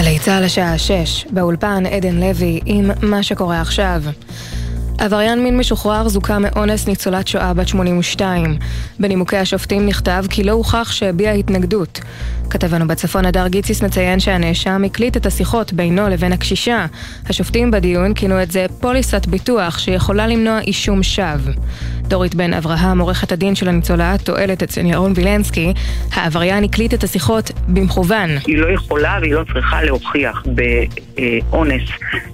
גלי צה"ל השעה 6, באולפן עדן לוי עם מה שקורה עכשיו. עבריין מין משוחרר זוכה מאונס ניצולת שואה בת 82. בנימוקי השופטים נכתב כי לא הוכח שהביע התנגדות. כתבנו בצפון הדר גיציס מציין שהנאשם הקליט את השיחות בינו לבין הקשישה. השופטים בדיון כינו את זה פוליסת ביטוח שיכולה למנוע אישום שווא. דורית בן אברהם, עורכת הדין של הניצולה, טועלת אצל ירון וילנסקי, העבריין הקליט את השיחות במכוון. היא לא יכולה והיא לא צריכה להוכיח באונס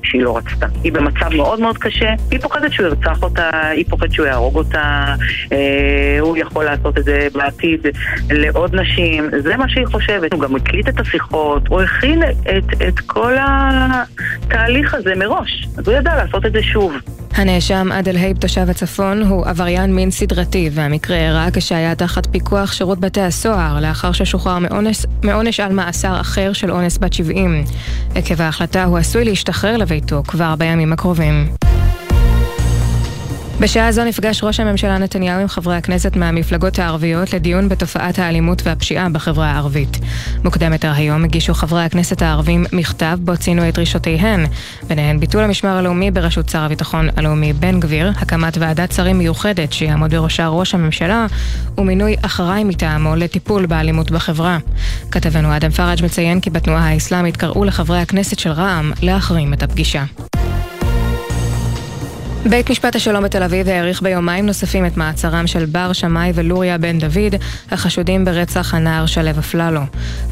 שהיא לא רצתה. היא במצב מאוד מאוד קשה, היא פוחדת שהוא ירצח אותה, היא פוחדת שהוא יהרוג אותה, אה, הוא יכול לעשות את זה בעתיד לעוד נשים, זה מה שהיא חושבת. הוא גם הקליט את השיחות, הוא הכין את, את כל התהליך הזה מראש, אז הוא ידע לעשות את זה שוב. הנאשם עדל הייב תושב הצפון הוא עבריין מין סדרתי והמקרה אירע כשהיה תחת פיקוח שירות בתי הסוהר לאחר ששוחרר מעונש, מעונש על מאסר אחר של אונס בת 70. עקב ההחלטה הוא עשוי להשתחרר לביתו כבר בימים הקרובים. בשעה זו נפגש ראש הממשלה נתניהו עם חברי הכנסת מהמפלגות הערביות לדיון בתופעת האלימות והפשיעה בחברה הערבית. מוקדם יותר היום הגישו חברי הכנסת הערבים מכתב בו ציינו את דרישותיהן, ביניהן ביטול המשמר הלאומי בראשות שר הביטחון הלאומי בן גביר, הקמת ועדת שרים מיוחדת שיעמוד בראשה ראש הממשלה, ומינוי אחראי מטעמו לטיפול באלימות בחברה. כתבנו אדם פראג' מציין כי בתנועה האסלאמית קראו לחברי הכנסת של רע"מ להחרים את הפגישה. בית משפט השלום בתל אביב העריך ביומיים נוספים את מעצרם של בר שמאי ולוריה בן דוד, החשודים ברצח הנער שלו אפללו.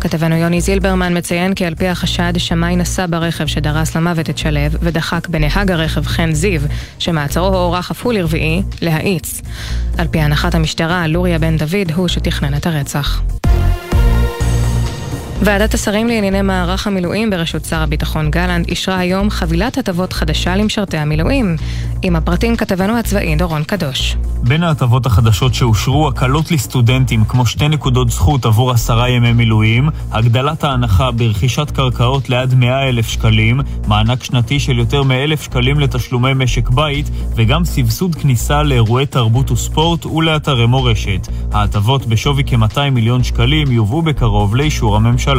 כתבנו יוני זילברמן מציין כי על פי החשד, שמאי נסע ברכב שדרס למוות את שלו ודחק בנהג הרכב חן זיו, שמעצרו הוארך אף הוא לרביעי, להאיץ. על פי הנחת המשטרה, לוריה בן דוד הוא שתכנן את הרצח. ועדת השרים לענייני מערך המילואים בראשות שר הביטחון גלנט אישרה היום חבילת הטבות חדשה למשרתי המילואים. עם הפרטים כתבנו הצבאי דורון קדוש. בין ההטבות החדשות שאושרו, הקלות לסטודנטים כמו שתי נקודות זכות עבור עשרה ימי מילואים, הגדלת ההנחה ברכישת קרקעות לעד 100 אלף שקלים, מענק שנתי של יותר מ-1,000 שקלים לתשלומי משק בית, וגם סבסוד כניסה לאירועי תרבות וספורט ולאתרי מורשת. ההטבות בשווי כ-200 מיליון שקלים יובאו בקרוב לאישור הממשלה.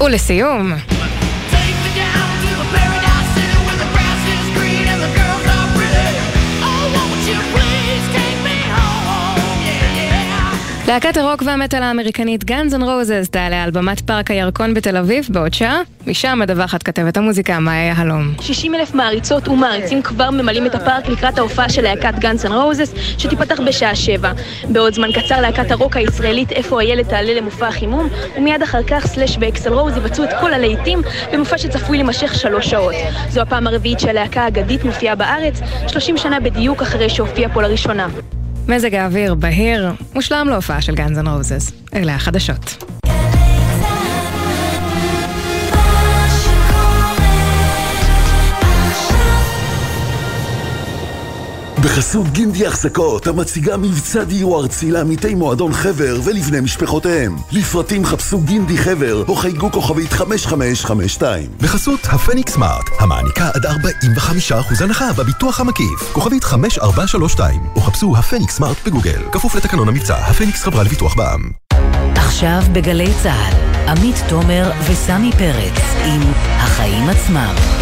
ולסיום... להקת הרוק והמטאל האמריקנית Guns N' Roses תעלה על במת פארק הירקון בתל אביב בעוד שעה. משם מדווחת כתבת המוזיקה מאיה יהלום. 60 אלף מעריצות ומעריצים כבר ממלאים את הפארק לקראת ההופעה של להקת Guns N' Roses שתיפתח בשעה 7. בעוד זמן קצר להקת הרוק הישראלית איפה הילד תעלה למופע החימום ומיד אחר כך סלאש ואקסל רוז יבצעו את כל הלהיטים במופע שצפוי להימשך שלוש שעות. זו הפעם הרביעית שהלהקה האגדית מופיעה בארץ, 30 שנה בדיוק אחרי שהופיעה פה לראשונה. מזג האוויר בהיר, מושלם להופעה של גאנז רוזס. אלה החדשות. בחסות גינדי החזקות, המציגה מבצע דיור ארצי לעמיתי מועדון חבר ולבני משפחותיהם. לפרטים חפשו גינדי חבר או חייגו כוכבית 5552. בחסות הפניקס סמארט, המעניקה עד 45% הנחה בביטוח המקיף. כוכבית 5432, או חפשו הפניקס סמארט בגוגל. כפוף לתקנון המבצע, הפניקס חברה לביטוח בע"מ. עכשיו בגלי צה"ל, עמית תומר וסמי פרץ עם החיים עצמם.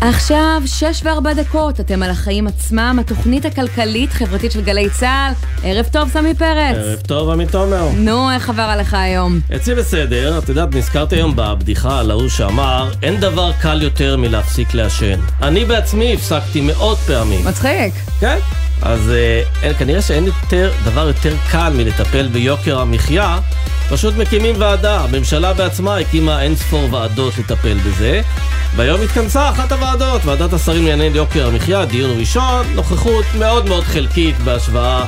עכשיו, שש וארבע דקות, אתם על החיים עצמם, התוכנית הכלכלית-חברתית של גלי צה"ל. ערב טוב, סמי פרץ. ערב טוב, עמית תומר. נו, איך עבר עליך היום? אצלי בסדר, את יודעת, נזכרתי היום בבדיחה על ההוא שאמר, אין דבר קל יותר מלהפסיק לעשן. אני בעצמי הפסקתי מאות פעמים. מצחיק. כן. אז אה, כנראה שאין יותר, דבר יותר קל מלטפל ביוקר המחיה, פשוט מקימים ועדה. הממשלה בעצמה הקימה אין ספור ועדות לטפל בזה. והיום התכנסה אחת הוועדות, ועדת השרים לענייני יוקר המחיה, דיון ראשון, נוכחות מאוד מאוד חלקית בהשוואה אה,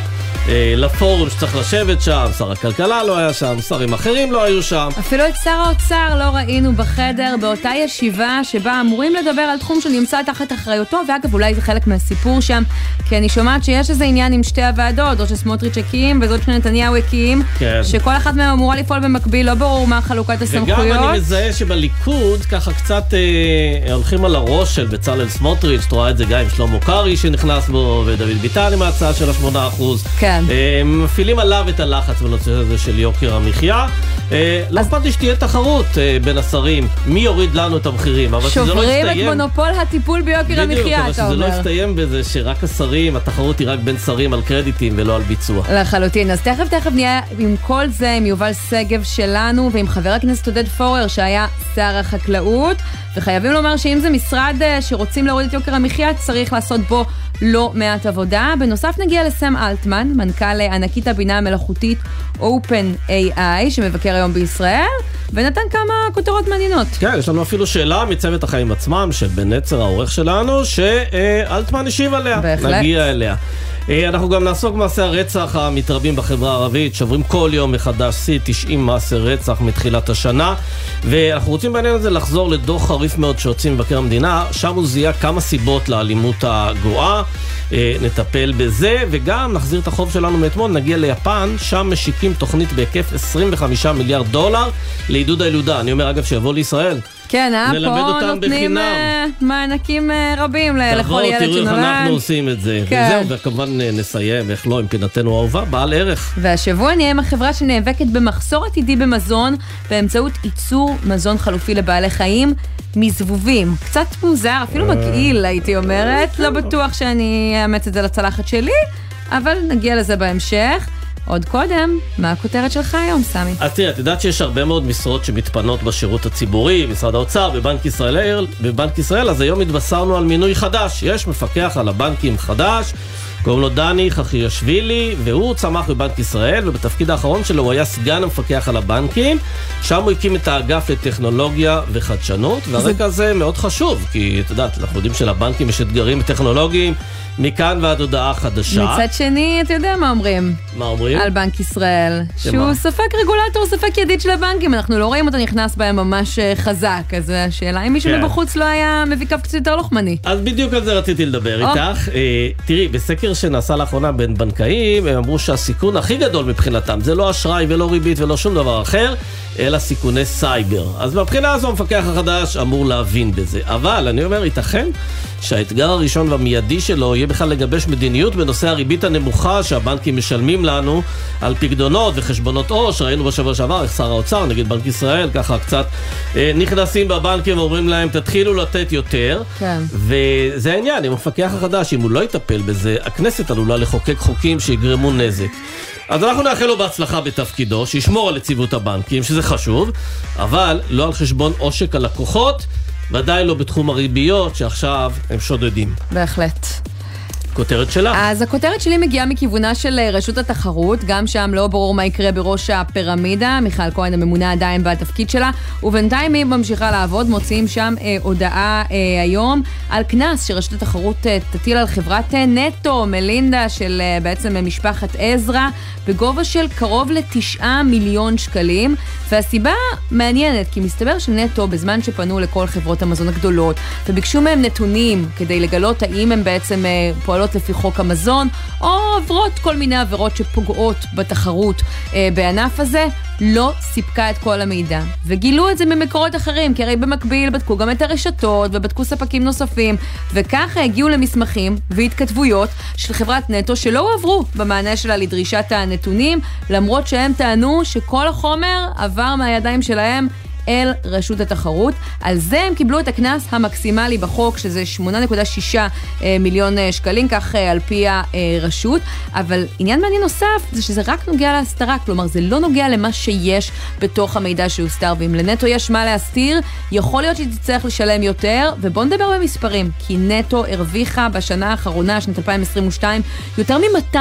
לפורום שצריך לשבת שם, שר הכלכלה לא היה שם, שרים אחרים לא היו שם. אפילו את שר האוצר לא ראינו בחדר באותה ישיבה שבה אמורים לדבר על תחום שנמצא תחת אחריותו, ואגב אולי זה חלק מהסיפור שם, כי אני שומעת שיש איזה עניין עם שתי הוועדות, זו שסמוטריץ' הקים וזאת שנתניהו הקים, כן. שכל אחת מהן אמורה לפעול במקביל, לא ברור מה חלוקת הסמכויות. וגם אני מזהה שבליכוד ככה קצת אה, הולכים על הראש של בצלאל סמוטריץ', את רואה את זה גם עם שלמה קרעי שנכנס בו, ודוד ביטן עם ההצעה של השמונה אחוז. כן. אה, מפעילים עליו את הלחץ בנושא הזה של יוקר המחיה. אה, לא אכפת לי שתהיה תחרות אה, בין השרים, מי יוריד לנו את המחירים, אבל שזה לא שוברים את יסתיים... מונופול הטיפול ביוקר בדיוק, המחיה, אבל אתה שזה לא אומר. יסתיים בזה שרק השרים, התחרות היא רק בין שרים על קרדיטים ולא על ביצוע. לחלוטין. אז תכף תכף נהיה עם כל זה, עם יובל שגב שלנו ועם חבר הכנסת עודד פורר שהיה שר החקלאות. וחייבים לומר שאם זה משרד שרוצים להוריד את יוקר המחיה, צריך לעשות בו לא מעט עבודה. בנוסף נגיע לסם אלטמן, מנכ"ל ענקית הבינה המלאכותית OpenAI, שמבקר היום בישראל, ונתן כמה כותרות מעניינות. כן, יש לנו אפילו שאלה מצוות החיים עצמם, של בן נצר העורך שלנו, שאלטמן השיב עליה. בהחלט. נגיע אליה. אה, אנחנו גם נעסוק במעשי הרצח המתרבים בחברה הערבית, שוברים כל יום מחדש שיא 90 מעשי רצח מתחילת השנה. ואנחנו רוצים בעניין הזה לחזור לדוח חריף מאוד שהוציא מבקר המדינה, שם הוא זיהה כמה סיבות לאלימות הגואה. אה, נטפל בזה, וגם נחזיר את החוב שלנו מאתמול, נגיע ליפן, שם משיקים תוכנית בהיקף 25 מיליארד דולר לעידוד הילודה. אני אומר, אגב, שיבוא לישראל. כן, אה, פה נותנים. אה, מענקים אה, רבים ל- לכל תבואו, ילד תראו איך שנולד. אנחנו עושים את זה. כן. וזהו, וכמובן אה, נסיים, ואיך לא, עם פינתנו האהובה, בעל ערך. והשבוע נהיה עם החברה שנאבקת במחסור עתידי במזון באמצעות ייצור מזון חלופי לבעלי חיים מזבובים. קצת מוזר, אפילו. מגעיל הייתי אומרת, לא בטוח שאני אאמץ את זה לצלחת שלי, אבל נגיע לזה בהמשך. עוד קודם, מה הכותרת שלך היום, סמי? אז תראה, את יודעת שיש הרבה מאוד משרות שמתפנות בשירות הציבורי, משרד האוצר, בבנק ישראל, בבנק ישראל, אז היום התבשרנו על מינוי חדש. יש מפקח על הבנקים חדש, קוראים לו דני חכיאשווילי, והוא צמח בבנק ישראל, ובתפקיד האחרון שלו הוא היה סגן המפקח על הבנקים. שם הוא הקים את האגף לטכנולוגיה וחדשנות, והרקע הזה מאוד חשוב, כי את יודעת, אנחנו יודעים שלבנקים יש אתגרים טכנולוגיים מכאן ועד הודעה חדשה. מצד שני, אתה יודע מה אומרים מה אומרים? על בנק ישראל? שמה? שהוא ספק רגולטור, ספק ידיד של הבנקים, אנחנו לא רואים אותו נכנס בהם ממש אה, חזק, אז השאלה אם מישהו כן. מבחוץ לא היה מביא קו קצת יותר לוחמני. אז בדיוק על זה רציתי לדבר או. איתך. אה, תראי, בסקר שנעשה לאחרונה בין בנקאים, הם אמרו שהסיכון הכי גדול מבחינתם זה לא אשראי ולא ריבית ולא שום דבר אחר, אלא סיכוני סייבר. אז מהבחינה הזו המפקח החדש אמור להבין בזה. אבל אני אומר, ייתכן שהאתגר הראשון והמיידי שלו יהיה בכלל לגבש מדיניות בנושא הריבית הנמוכה שהבנקים משלמים לנו על פקדונות וחשבונות עו"ש. ראינו בשבוע שעבר איך שר האוצר, נגיד בנק ישראל, ככה קצת אה, נכנסים בבנקים ואומרים להם, תתחילו לתת יותר. כן. וזה העניין, עם המפקח החדש, אם הוא לא יטפל בזה, הכנסת עלולה לחוקק חוקים שיגרמו נזק. אז אנחנו נאחל לו בהצלחה בתפקידו, שישמור על יציבות הבנקים, שזה חשוב, אבל לא על חשבון עושק הלקוחות, ודאי לא בתחום הריביות, שעכשיו הם שודדים. בהחלט. כותרת שלך. אז הכותרת שלי מגיעה מכיוונה של אה, רשות התחרות, גם שם לא ברור מה יקרה בראש הפירמידה, מיכל כהן הממונה עדיין בתפקיד שלה, ובינתיים היא ממשיכה לעבוד, מוציאים שם אה, הודעה אה, היום על קנס שרשות התחרות אה, תטיל על חברת אה, נטו, מלינדה של אה, בעצם משפחת עזרא, בגובה של קרוב לתשעה מיליון שקלים, והסיבה מעניינת, כי מסתבר שנטו, בזמן שפנו לכל חברות המזון הגדולות, וביקשו מהם נתונים כדי לגלות האם הם בעצם אה, פועלות לפי חוק המזון, או עוברות כל מיני עבירות שפוגעות בתחרות אה, בענף הזה, לא סיפקה את כל המידע. וגילו את זה ממקורות אחרים, כי הרי במקביל בדקו גם את הרשתות ובדקו ספקים נוספים, וככה הגיעו למסמכים והתכתבויות של חברת נטו שלא הועברו במענה שלה לדרישת הנתונים, למרות שהם טענו שכל החומר עבר מהידיים שלהם אל רשות התחרות. על זה הם קיבלו את הקנס המקסימלי בחוק, שזה 8.6 אה, מיליון אה, שקלים, כך אה, על פי הרשות. אבל עניין מעניין נוסף, זה שזה רק נוגע להסתרה, כלומר זה לא נוגע למה שיש בתוך המידע שהוסתר, ואם לנטו יש מה להסתיר, יכול להיות שהיא תצטרך לשלם יותר, ובואו נדבר במספרים, כי נטו הרוויחה בשנה האחרונה, שנת 2022, יותר מ-200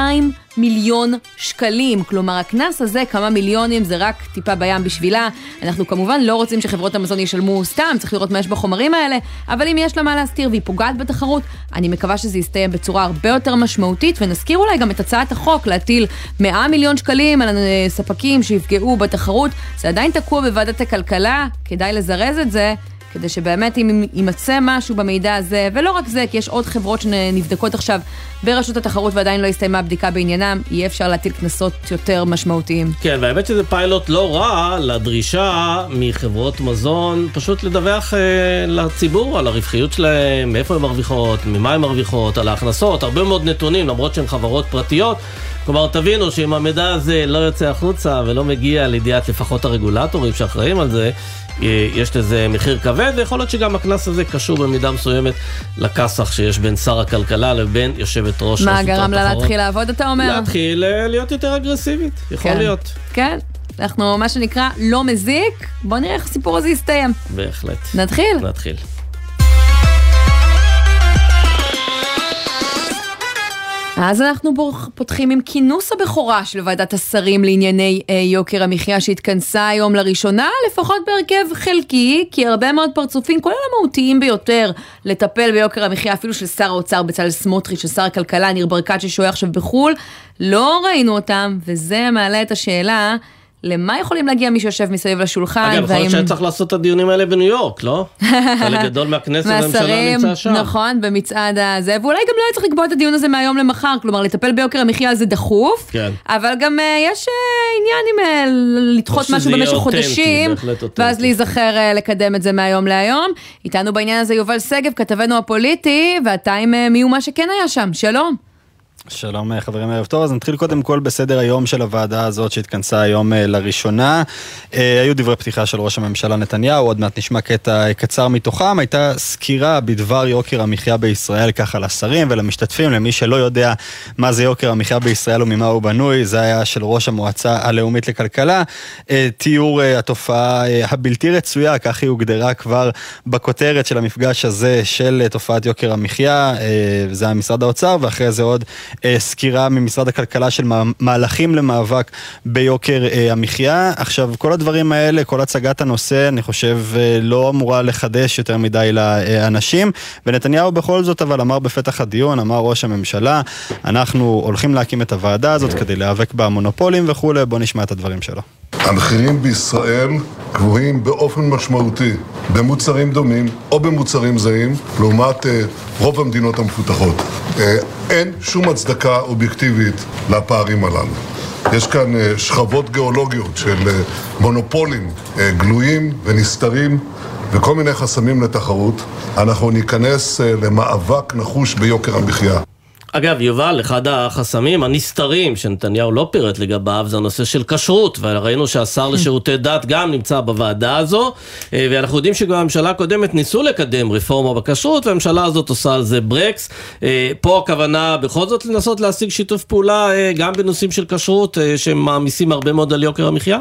מיליון שקלים. כלומר, הקנס הזה, כמה מיליונים, זה רק טיפה בים בשבילה. אנחנו כמובן לא רוצים שחברות המזון ישלמו סתם, צריך לראות מה יש בחומרים האלה, אבל אם יש לה מה להסתיר והיא פוגעת בתחרות, אני מקווה שזה יסתיים בצורה הרבה יותר משמעותית, ונזכיר אולי גם את הצעת החוק להטיל 100 מיליון שקלים על ספקים שיפגעו בתחרות. זה עדיין תקוע בוועדת הכלכלה, כדאי לזרז את זה. כדי שבאמת אם יימצא משהו במידע הזה, ולא רק זה, כי יש עוד חברות שנבדקות עכשיו ברשות התחרות ועדיין לא הסתיימה הבדיקה בעניינם, יהיה אפשר להטיל קנסות יותר משמעותיים. כן, והאמת שזה פיילוט לא רע לדרישה מחברות מזון פשוט לדווח אה, לציבור על הרווחיות שלהם, מאיפה הן מרוויחות, ממה הן מרוויחות, על ההכנסות, הרבה מאוד נתונים, למרות שהן חברות פרטיות. כלומר, תבינו שאם המידע הזה לא יוצא החוצה ולא מגיע לידיעת לפחות הרגולטורים שאחראים על זה, יש לזה מחיר כבד, ויכול להיות שגם הקנס הזה קשור במידה מסוימת לכסח שיש בין שר הכלכלה לבין יושבת ראש רשות התחרות. מה גרם לה להתחיל לעבוד, אתה אומר? להתחיל אה, להיות יותר אגרסיבית, יכול כן. להיות. כן. אנחנו, מה שנקרא, לא מזיק, בוא נראה איך הסיפור הזה יסתיים. בהחלט. נתחיל? נתחיל. אז אנחנו פותחים עם כינוס הבכורה של ועדת השרים לענייני אה, יוקר המחיה שהתכנסה היום לראשונה, לפחות בהרכב חלקי, כי הרבה מאוד פרצופים, כולל המהותיים ביותר, לטפל ביוקר המחיה, אפילו של שר האוצר בצלאל סמוטריץ', של שר הכלכלה ניר ברקת ששוהה עכשיו בחו"ל, לא ראינו אותם, וזה מעלה את השאלה. למה יכולים להגיע מי שיושב מסביב לשולחן? אגב, יכול להיות שהיה צריך לעשות את הדיונים האלה בניו יורק, לא? חלק גדול מהכנסת והממשלה נמצא שם. נכון, במצעד הזה, ואולי גם לא היה צריך לקבוע את הדיון הזה מהיום למחר, כלומר לטפל ביוקר המחיה זה דחוף, כן. אבל גם uh, יש uh, עניין עם uh, לדחות משהו במשך חודשים, ואז להיזכר uh, לקדם את זה מהיום להיום. איתנו בעניין הזה יובל שגב, כתבנו הפוליטי, ואתה עם uh, מי ומה שכן היה שם, שלום. שלום חברים, ערב טוב. אז נתחיל קודם כל בסדר היום של הוועדה הזאת שהתכנסה היום אה, לראשונה. אה, היו דברי פתיחה של ראש הממשלה נתניהו, עוד מעט נשמע קטע קצר מתוכם. הייתה סקירה בדבר יוקר המחיה בישראל ככה לשרים ולמשתתפים, למי שלא יודע מה זה יוקר המחיה בישראל וממה הוא בנוי, זה היה של ראש המועצה הלאומית לכלכלה. אה, תיאור התופעה הבלתי רצויה, כך היא הוגדרה כבר בכותרת של המפגש הזה של תופעת יוקר המחיה, זה היה משרד האוצר, ואחרי זה עוד אה, סקירה ממשרד הכלכלה של מהלכים למאבק ביוקר אה, המחיה. עכשיו, כל הדברים האלה, כל הצגת הנושא, אני חושב, אה, לא אמורה לחדש יותר מדי לאנשים. ונתניהו בכל זאת אבל אמר בפתח הדיון, אמר ראש הממשלה, אנחנו הולכים להקים את הוועדה הזאת כדי להיאבק במונופולים וכולי, בואו נשמע את הדברים שלו. המחירים בישראל גבוהים באופן משמעותי במוצרים דומים או במוצרים זהים לעומת אה, רוב המדינות המפותחות. אה, אין שום הצדקה אובייקטיבית לפערים הללו. יש כאן אה, שכבות גיאולוגיות של אה, מונופולים אה, גלויים ונסתרים וכל מיני חסמים לתחרות. אנחנו ניכנס אה, למאבק נחוש ביוקר המחיה. אגב, יובל, אחד החסמים הנסתרים שנתניהו לא פירט לגביו זה הנושא של כשרות, וראינו שהשר לשירותי דת גם נמצא בוועדה הזו, אה, ואנחנו יודעים שגם הממשלה הקודמת ניסו לקדם רפורמה בכשרות, והממשלה הזאת עושה על זה ברקס. אה, פה הכוונה בכל זאת לנסות להשיג שיתוף פעולה אה, גם בנושאים של כשרות, שמעמיסים הרבה מאוד על יוקר המחיה?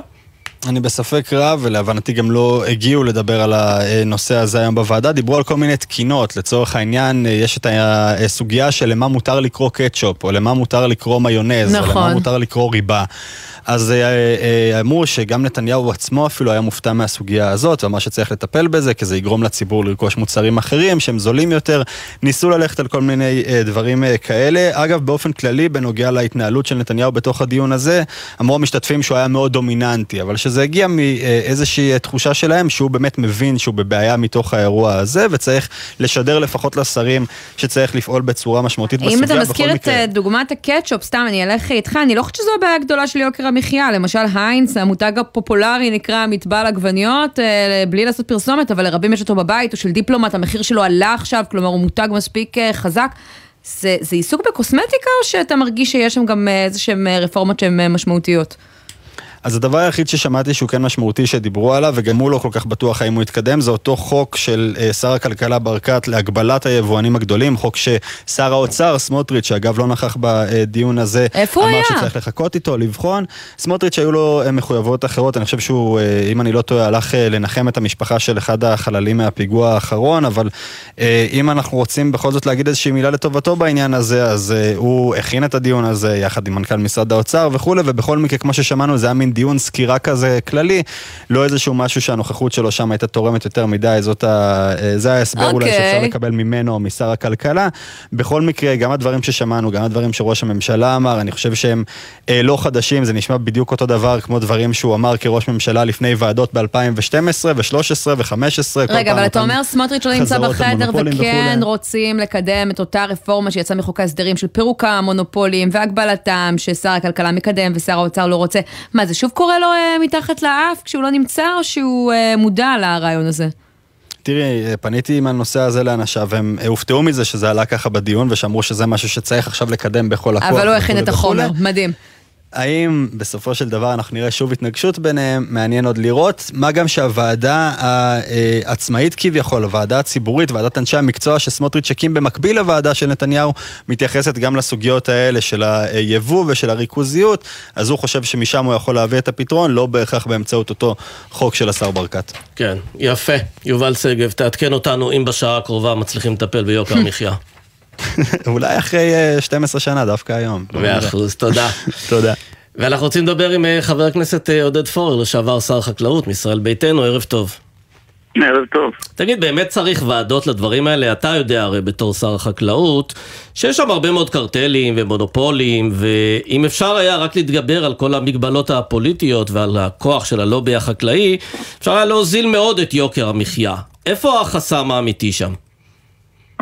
אני בספק רב, ולהבנתי גם לא הגיעו לדבר על הנושא הזה היום בוועדה. דיברו על כל מיני תקינות. לצורך העניין, יש את הסוגיה של למה מותר לקרוא קטשופ, או למה מותר לקרוא מיונז, נכון. או למה מותר לקרוא ריבה. אז אה, אה, אמרו שגם נתניהו עצמו אפילו היה מופתע מהסוגיה הזאת, ואמר שצריך לטפל בזה, כי זה יגרום לציבור לרכוש מוצרים אחרים שהם זולים יותר. ניסו ללכת על כל מיני אה, דברים כאלה. אגב, באופן כללי, בנוגע להתנהלות של נתניהו בתוך הדיון הזה, אמרו המשתתפים שהוא היה מאוד דומיננטי, אבל שזה הגיע מאיזושהי תחושה שלהם שהוא באמת מבין שהוא בבעיה מתוך האירוע הזה, וצריך לשדר לפחות לשרים שצריך לפעול בצורה משמעותית בסוגיה בכל מקרה. אם אתה מזכיר את דוגמת הקטשופ, סתם אני אלך איתך, אני לא חושבת שזו הבעיה הגדולה של יוקר המחיה, למשל היינס, המותג הפופולרי נקרא מטבל עגבניות, אה, בלי לעשות פרסומת, אבל לרבים יש אותו בבית, או של דיפלומט, המחיר שלו עלה עכשיו, כלומר הוא מותג מספיק אה, חזק. זה, זה עיסוק בקוסמטיקה, או שאתה מרגיש שיש שם גם אה, איזה שהן רפורמות שהן משמעותיות? אז הדבר היחיד ששמעתי שהוא כן משמעותי שדיברו עליו, וגם הוא לא כל כך בטוח האם הוא יתקדם, זה אותו חוק של אה, שר הכלכלה ברקת להגבלת היבואנים הגדולים, חוק ששר האוצר, סמוטריץ', שאגב לא נכח בדיון הזה, איפה אמר היה? שצריך לחכות איתו, לבחון. סמוטריץ' היו לו אה, מחויבויות אחרות, אני חושב שהוא, אה, אם אני לא טועה, הלך לנחם את המשפחה של אחד החללים מהפיגוע האחרון, אבל אם אנחנו רוצים בכל זאת להגיד איזושהי מילה לטובתו בעניין הזה, אז הוא הכין את הדיון הזה יחד עם מנכ"ל משרד האוצר וכולי, ובכל מקרה, כמו ששמענו, זה היה מין דיון סקירה כזה כללי, לא איזשהו משהו שהנוכחות שלו שם הייתה תורמת יותר מדי, זאת ה... אה, זה ההסבר אולי אוקיי. שאפשר לקבל ממנו משר הכלכלה. בכל מקרה, גם הדברים ששמענו, גם הדברים שראש הממשלה אמר, אני חושב שהם אה, לא חדשים, זה נשמע בדיוק אותו דבר כמו דברים שהוא אמר כראש ממשלה לפני ועדות ב-2012 ו-13 ו-15. רגע, אבל אתה אומר סמוטריץ' לא נמצא בחדר וכן וכולי. רוצים לקדם את אותה רפורמה שיצאה מחוק ההסדרים של פירוק המונופולים והגבלתם ששר הכלכלה מקדם ושר האוצר לא רוצה. מה, זה שוב קורה לו אה, מתחת לאף כשהוא לא נמצא או שהוא אה, מודע לרעיון הזה? תראי, אה, פניתי עם הנושא הזה לאנשיו, והם אה, הופתעו מזה שזה עלה ככה בדיון, ושאמרו שזה משהו שצריך עכשיו לקדם בכל הכוח. אבל הוא הכין את החומר. מדהים. האם בסופו של דבר אנחנו נראה שוב התנגשות ביניהם, מעניין עוד לראות, מה גם שהוועדה העצמאית כביכול, הוועדה הציבורית, ועדת אנשי המקצוע שסמוטריץ' הקים במקביל לוועדה של נתניהו, מתייחסת גם לסוגיות האלה של היבוא ושל הריכוזיות, אז הוא חושב שמשם הוא יכול להביא את הפתרון, לא בהכרח באמצעות אותו חוק של השר ברקת. כן, יפה. יובל שגב, תעדכן אותנו אם בשעה הקרובה מצליחים לטפל ביוקר המחיה. אולי אחרי אה, 12 שנה, דווקא היום. מאה אחוז, תודה. תודה. ואנחנו רוצים לדבר עם אה, חבר הכנסת אה, עודד פורר, לשעבר שר החקלאות מישראל ביתנו, ערב טוב. ערב טוב. תגיד, באמת צריך ועדות לדברים האלה? אתה יודע הרי בתור שר החקלאות, שיש שם הרבה מאוד קרטלים ומונופולים, ואם אפשר היה רק להתגבר על כל המגבלות הפוליטיות ועל הכוח של הלובי החקלאי, אפשר היה להוזיל מאוד את יוקר המחיה. איפה החסם האמיתי שם?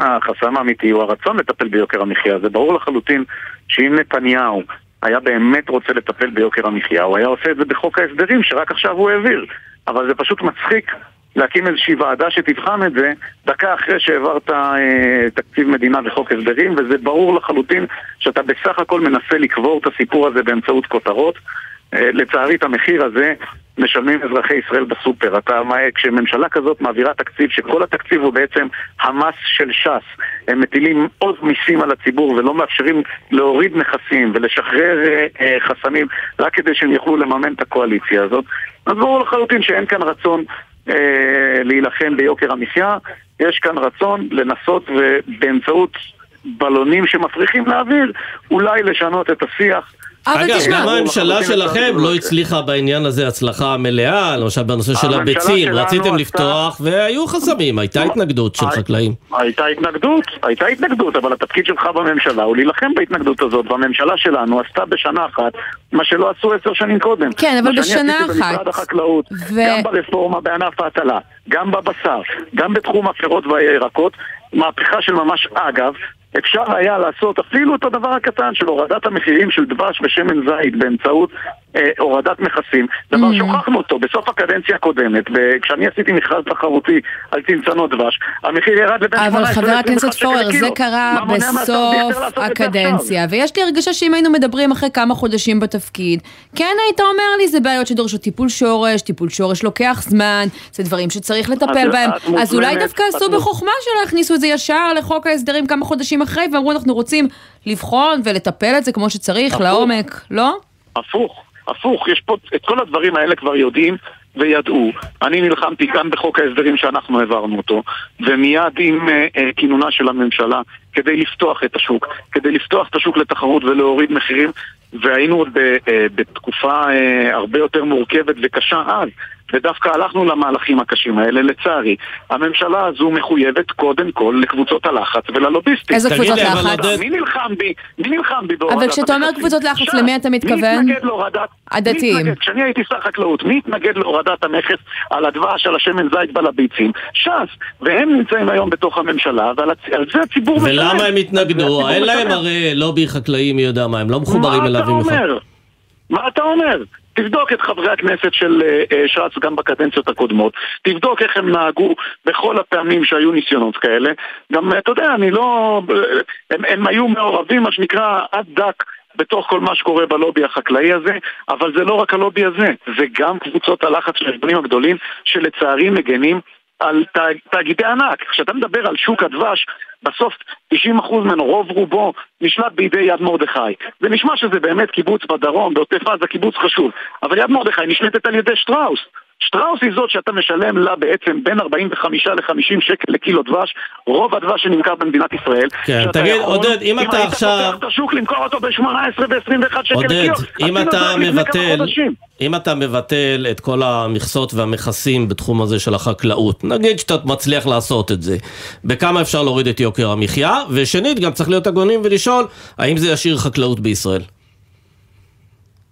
החסם האמיתי הוא הרצון לטפל ביוקר המחיה. זה ברור לחלוטין שאם נתניהו היה באמת רוצה לטפל ביוקר המחיה, הוא היה עושה את זה בחוק ההסדרים שרק עכשיו הוא העביר. אבל זה פשוט מצחיק להקים איזושהי ועדה שתבחן את זה דקה אחרי שהעברת אה, תקציב מדינה וחוק הסדרים, וזה ברור לחלוטין שאתה בסך הכל מנסה לקבור את הסיפור הזה באמצעות כותרות. אה, לצערי את המחיר הזה משלמים אזרחי ישראל בסופר. אתה, כשממשלה כזאת מעבירה תקציב, שכל התקציב הוא בעצם המס של ש"ס, הם מטילים עוד מיסים על הציבור ולא מאפשרים להוריד מכסים ולשחרר אה, אה, חסמים רק כדי שהם יוכלו לממן את הקואליציה הזאת, אז ברור לחלוטין שאין כאן רצון אה, להילחם ביוקר המחיה, יש כאן רצון לנסות ובאמצעות בלונים שמפריחים לאוויר, אולי לשנות את השיח. אגב, תשמע, גם הממשלה שלכם לא. הצליחה בעניין הזה הצלחה מלאה, למשל בנושא של הביצים, רציתם לפתוח והיו חסמים, הייתה התנגדות של חקלאים. הייתה התנגדות, הייתה התנגדות, אבל התפקיד שלך בממשלה הוא להילחם בהתנגדות הזאת, והממשלה שלנו עשתה בשנה אחת מה שלא עשו עשר שנים קודם. כן, אבל מה שאני בשנה עשיתי אחת. במשרד החקלאות, גם ברפורמה בענף ההטלה, גם בבשר, גם בתחום הפירות והירקות, מהפכה של ממש אגב. אפשר היה לעשות אפילו את הדבר הקטן של הורדת המחירים של דבש ושמן זית באמצעות הורדת מכסים, דבר Mm. שהוכחנו אותו בסוף הקדנציה הקודמת, כשאני עשיתי מכרז תחרותי על צנצנות דבש, המחיר ירד לבין 18 אבל חבר ל-21 הכנסת פורר. זה קרה בסוף הקדנציה, ויש לי הרגשה שאם היינו מדברים אחרי כמה חודשים בתפקיד, כן היית אומר לי, זה בעיות שדורשות טיפול שורש, טיפול שורש לוקח זמן, זה דברים שצריך לטפל בהם, אז אולי דווקא עשו בחוכמה שלא הכניסו את זה ישר לחוק ההסדרים כמה חודשים אחרי, ואמרו אנחנו רוצים לבחון ולטפל את זה כמו שצריך. לעומק, לא? הפוך, הפוך, יש פה, את כל הדברים האלה כבר יודעים וידעו. אני נלחמתי כאן בחוק ההסדרים שאנחנו העברנו אותו, ומיד עם אה, אה, כינונה של הממשלה, כדי לפתוח את השוק, כדי לפתוח את השוק לתחרות ולהוריד מחירים, והיינו עוד ב, אה, בתקופה אה, הרבה יותר מורכבת וקשה אז. ודווקא הלכנו למהלכים הקשים האלה, לצערי. הממשלה הזו מחויבת קודם כל לקבוצות הלחץ וללוביסטים. איזה קבוצות לחץ? מי נלחם בי? מי נלחם בי בהורדת אבל כשאתה אומר? קבוצות לחץ, ש"ס. למי אתה מתכוון? מי התנגד להורדת... הדתיים. כשאני הייתי שר חקלאות, מי התנגד להורדת המכס על הדבש, על השמן זית ועל הביצים? ש"ס. והם נמצאים היום בתוך הממשלה, ועל זה הציבור משלם. ולמה הם התנגדו? אין להם. הרי לובי חקלאי מי יודע מה, הם לא מחוברים אליו מה אתה במיוחד. אומר? מה אתה אומר? תבדוק את חברי הכנסת של אה, אה, ש"ס גם בקדנציות הקודמות, תבדוק איך הם נהגו בכל הפעמים שהיו ניסיונות כאלה. גם, אה, אתה יודע, אני לא... הם, הם היו מעורבים, מה שנקרא, עד דק. בתוך כל מה שקורה בלובי החקלאי הזה, אבל זה לא רק הלובי הזה, זה גם קבוצות הלחץ של הארגונים הגדולים, שלצערי מגנים על תאגידי ענק. כשאתה מדבר על שוק הדבש, בסוף 90% ממנו, רוב רובו, נשלט בידי יד מרדכי. זה נשמע שזה באמת קיבוץ בדרום, בעוטף עזה, קיבוץ חשוב. אבל יד מרדכי נשלטת על ידי שטראוס. שטראוס היא זאת שאתה משלם לה בעצם בין 45 ל-50 שקל לקילו דבש, רוב הדבש שנמכר במדינת ישראל. כן, תגיד, יכול, עודד, אם אתה עכשיו... אם היית פותח את השוק למכור אותו ב-18 ו-21 שקל לקילו, עודד, אם אתה מבטל... אם אתה מבטל את כל המכסות והמכסים בתחום הזה של החקלאות, נגיד שאתה מצליח לעשות את זה, בכמה אפשר להוריד את יוקר המחיה? ושנית, גם צריך להיות הגונים ולשאול, האם זה ישאיר חקלאות בישראל?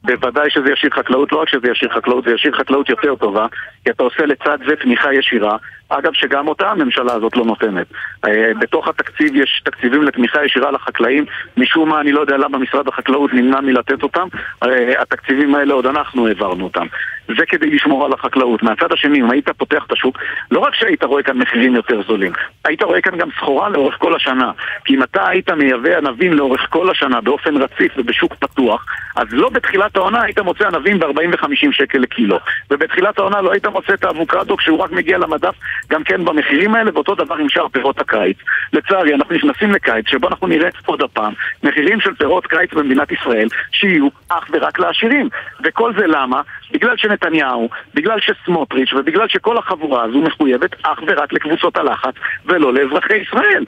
בוודאי שזה ישאיר חקלאות, לא רק שזה ישאיר חקלאות, זה ישאיר חקלאות יותר טובה, כי אתה עושה לצד זה תמיכה ישירה, אגב שגם אותה הממשלה הזאת לא נותנת. אה, בתוך התקציב יש תקציבים לתמיכה ישירה לחקלאים, משום מה אני לא יודע למה משרד החקלאות נמנע מלתת אותם, אה, התקציבים האלה עוד אנחנו העברנו אותם. זה כדי לשמור על החקלאות. מהצד השני, אם היית פותח את השוק, לא רק שהיית רואה כאן מחירים יותר זולים, היית רואה כאן גם סחורה לאורך כל השנה. כי אם אתה היית מייבא ענבים לאורך כל השנה באופן רציף ובשוק פתוח, אז לא בתחילת העונה היית מוצא ענבים ב-40 ו-50 שקל לקילו. ובתחילת העונה לא היית מוצא את האבוקדו כשהוא רק מגיע למדף גם כן במחירים האלה, ואותו דבר עם שאר פירות הקיץ. לצערי, אנחנו נכנסים לקיץ שבו אנחנו נראה עוד הפעם מחירים של פירות קיץ במדינת ישראל שיהיו אך ורק לעשירים. וכל זה למה? בגלל שנתניהו, בגלל שסמוטריץ' ובגלל שכל החבורה הזו מחויבת אך ורק לקבוצות הלחץ ולא לאזרחי ישראל.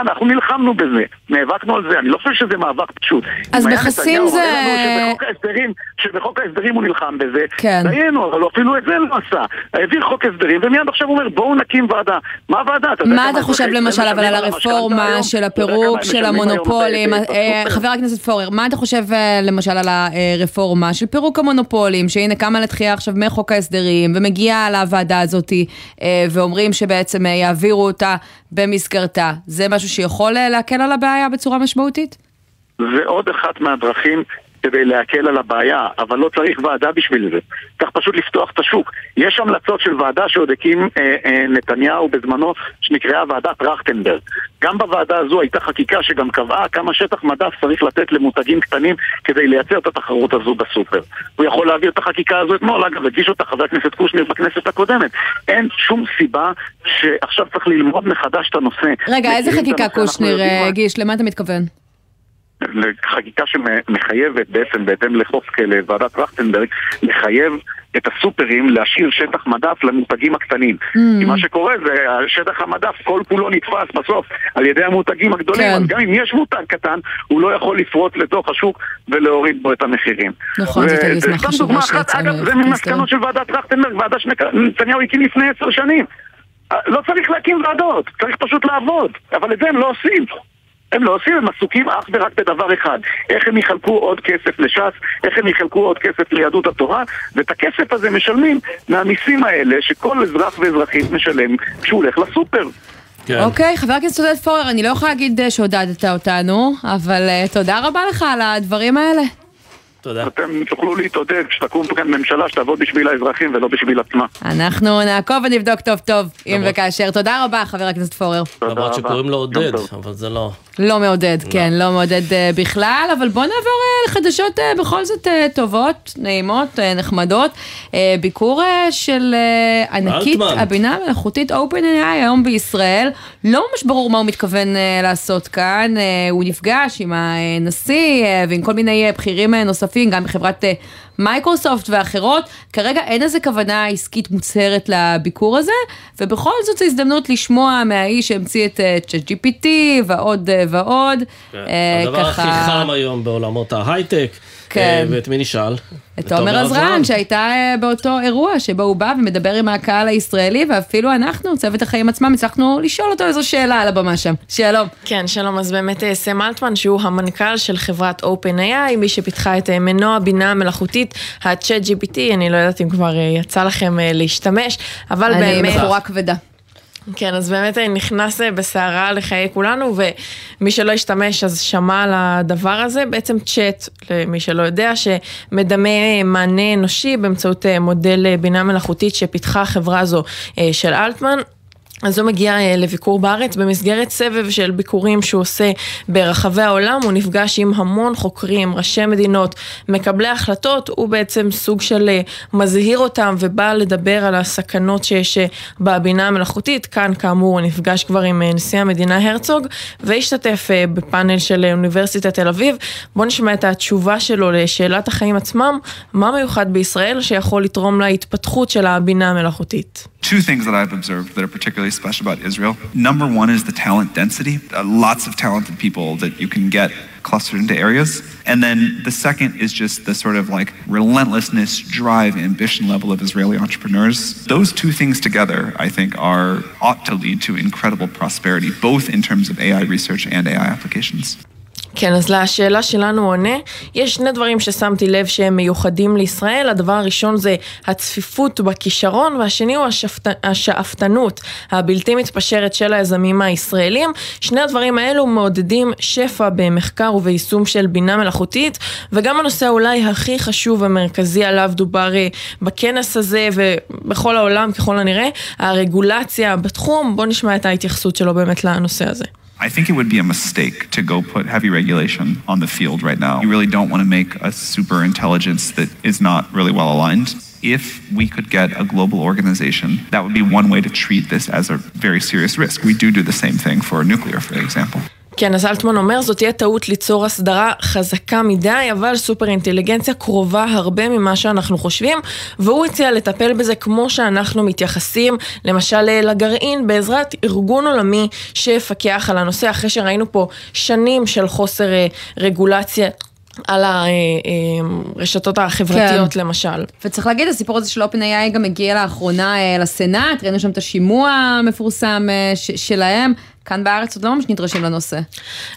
אנחנו נלחמנו בזה, נאבקנו על זה, אני לא חושב שזה מאבק פשוט. אז מכסים זה... שבחוק ההסדרים, שבחוק ההסדרים הוא נלחם בזה, כן. דיינו, אבל אפילו את זה לא עשה. העביר חוק הסדרים, ומיד עכשיו הוא אומר, בואו נקים ועדה. מה הוועדה? מה אתה חושב למשל אבל על הרפורמה של הפירוק של המונופולים? אה, חבר הכנסת פורר, מה אתה חושב אה, למשל על הרפורמה של פירוק המונופולים, שהנה קמה לתחייה עכשיו מחוק ההסדרים, ומגיעה לוועדה הזאת, אה, ואומרים שבעצם יעבירו אותה במסגרתה. זה משהו שיכול אה, להקל על הבעיה בצורה משמעותית? זה עוד אחת מהדרכים כדי להקל על הבעיה, אבל לא צריך ועדה בשביל זה. צריך פשוט לפתוח את השוק. יש המלצות של ועדה שעוד הקים אה, אה, נתניהו בזמנו, שנקראה ועדת טרכטנברג. גם בוועדה הזו הייתה חקיקה שגם קבעה כמה שטח מדף צריך לתת למותגים קטנים כדי לייצר את התחרות הזו בסופר. הוא יכול להעביר את החקיקה הזו אתמול, אגב, הגיש אותה חבר הכנסת קושניר בכנסת הקודמת. אין שום סיבה שעכשיו צריך ללמוד מחדש את הנושא. רגע, איזה חקיקה קושניר הגיש? למה אתה מתכוון? לחקיקה שמחייבת בעצם בהתאם לחוק לוועדת טרכטנברג, לחייב את הסופרים להשאיר שטח מדף למותגים הקטנים. Mm. כי מה שקורה זה שטח המדף כל כולו נתפס בסוף על ידי המותגים הגדולים. כן. אז גם אם יש מותג קטן, הוא לא יכול לפרוץ לתוך השוק ולהוריד בו את המחירים. נכון, זאת מסמך חשובה אגב, זה ממסקנות של ועדת טרכטנברג, ועדה שנתניהו הקים לפני עשר שנים. לא צריך להקים ועדות, צריך פשוט לעבוד, אבל את זה הם לא עושים. הם לא עושים, הם עסוקים אך ורק בדבר אחד איך הם יחלקו עוד כסף לש"ס, איך הם יחלקו עוד כסף ליהדות התורה ואת הכסף הזה משלמים מהמיסים האלה שכל אזרח ואזרחית משלם כשהוא הולך לסופר. כן. אוקיי, חבר הכנסת עודד פורר, אני לא יכולה להגיד אה, שעודדת אותנו, אבל uh, תודה רבה לך על הדברים האלה. תודה. אתם תוכלו להתעודד כשתקום כאן ממשלה שתעבוד בשביל האזרחים ולא בשביל עצמה. אנחנו נעקוב ונבדוק טוב טוב, אם וכאשר. תודה רבה, חבר הכנסת פורר. למרות שקוראים לו עודד, אבל זה לא... לא מעודד, לא. כן, לא מעודד אה, בכלל, אבל בוא נעבור אה, לחדשות אה, בכל זאת טובות, נעימות, נחמדות. ביקור של ענקית הבינה המלאכותית OpenAI היום בישראל. לא ממש ברור מה הוא מתכוון לעשות כאן. הוא נפגש עם הנשיא ועם כל מיני בכירים נוספים, גם בחברת מייקרוסופט ואחרות, כרגע אין איזה כוונה עסקית מוצהרת לביקור הזה, ובכל זאת זו הזדמנות לשמוע מהאיש שהמציא את צ'אט GPT ועוד ועוד. כן. אה, הדבר ככה... הכי חם היום בעולמות ההייטק. כן. ואת מי נשאל? את עומר עזרן, שהייתה אה, באותו אירוע שבו הוא בא ומדבר עם הקהל הישראלי, ואפילו אנחנו, צוות החיים עצמם, הצלחנו לשאול אותו איזו שאלה על הבמה שם. שלום. כן, שלום. אז באמת אה, סם אלטמן, שהוא המנכ"ל של חברת OpenAI, מי שפיתחה את מנוע בינה מלאכותית, ה-Chat GPT, אני לא יודעת אם כבר יצא לכם להשתמש, אבל אני באמת... אני בחורה כבדה. כן, אז באמת נכנס בסערה לחיי כולנו, ומי שלא השתמש אז שמע על הדבר הזה, בעצם צ'אט, למי שלא יודע, שמדמה מענה אנושי באמצעות אה, מודל אה, בינה מלאכותית שפיתחה החברה הזו אה, של אלטמן. אז הוא מגיע אה, לביקור בארץ במסגרת סבב של ביקורים שהוא עושה ברחבי העולם, הוא נפגש עם המון חוקרים, ראשי מדינות, מקבלי החלטות, הוא בעצם סוג של אה, מזהיר אותם ובא לדבר על הסכנות שיש אה, בבינה המלאכותית. כאן כאמור הוא נפגש כבר עם נשיא המדינה הרצוג והשתתף בפאנל של אוניברסיטת תל אביב. בואו נשמע את התשובה שלו לשאלת החיים עצמם, מה מיוחד בישראל שיכול לתרום להתפתחות של הבינה המלאכותית. Two things that I've observed that are particularly special about Israel. Number one is the talent density. Uh, lots of talented people that you can get clustered into areas. And then the second is just the sort of like relentlessness, drive, ambition level of Israeli entrepreneurs. Those two things together, I think, are ought to lead to incredible prosperity, both in terms of AI research and AI applications. כן, אז לשאלה שלנו עונה, יש שני דברים ששמתי לב שהם מיוחדים לישראל. הדבר הראשון זה הצפיפות בכישרון, והשני הוא השאפת, השאפתנות הבלתי מתפשרת של היזמים הישראלים. שני הדברים האלו מעודדים שפע במחקר וביישום של בינה מלאכותית, וגם הנושא אולי הכי חשוב ומרכזי עליו דובר אה, בכנס הזה ובכל העולם ככל הנראה, הרגולציה בתחום. בואו נשמע את ההתייחסות שלו באמת לנושא הזה. I think it would be a mistake to go put heavy regulation on the field right now. You really don't want to make a super intelligence that is not really well aligned. If we could get a global organization, that would be one way to treat this as a very serious risk. We do do the same thing for nuclear, for example. כן, אז אלטמן אומר, זאת תהיה טעות ליצור הסדרה חזקה מדי, אבל סופר אינטליגנציה קרובה הרבה ממה שאנחנו חושבים, והוא הציע לטפל בזה כמו שאנחנו מתייחסים, למשל לגרעין, בעזרת ארגון עולמי שיפקח על הנושא, אחרי שראינו פה שנים של חוסר אה, רגולציה. על הרשתות אה, החברתיות כן. למשל. וצריך להגיד, הסיפור הזה של OpenAI גם הגיע לאחרונה אה, לסנאט, ראינו שם את השימוע המפורסם שלהם. כאן בארץ עוד לא ממש נדרשים לנושא.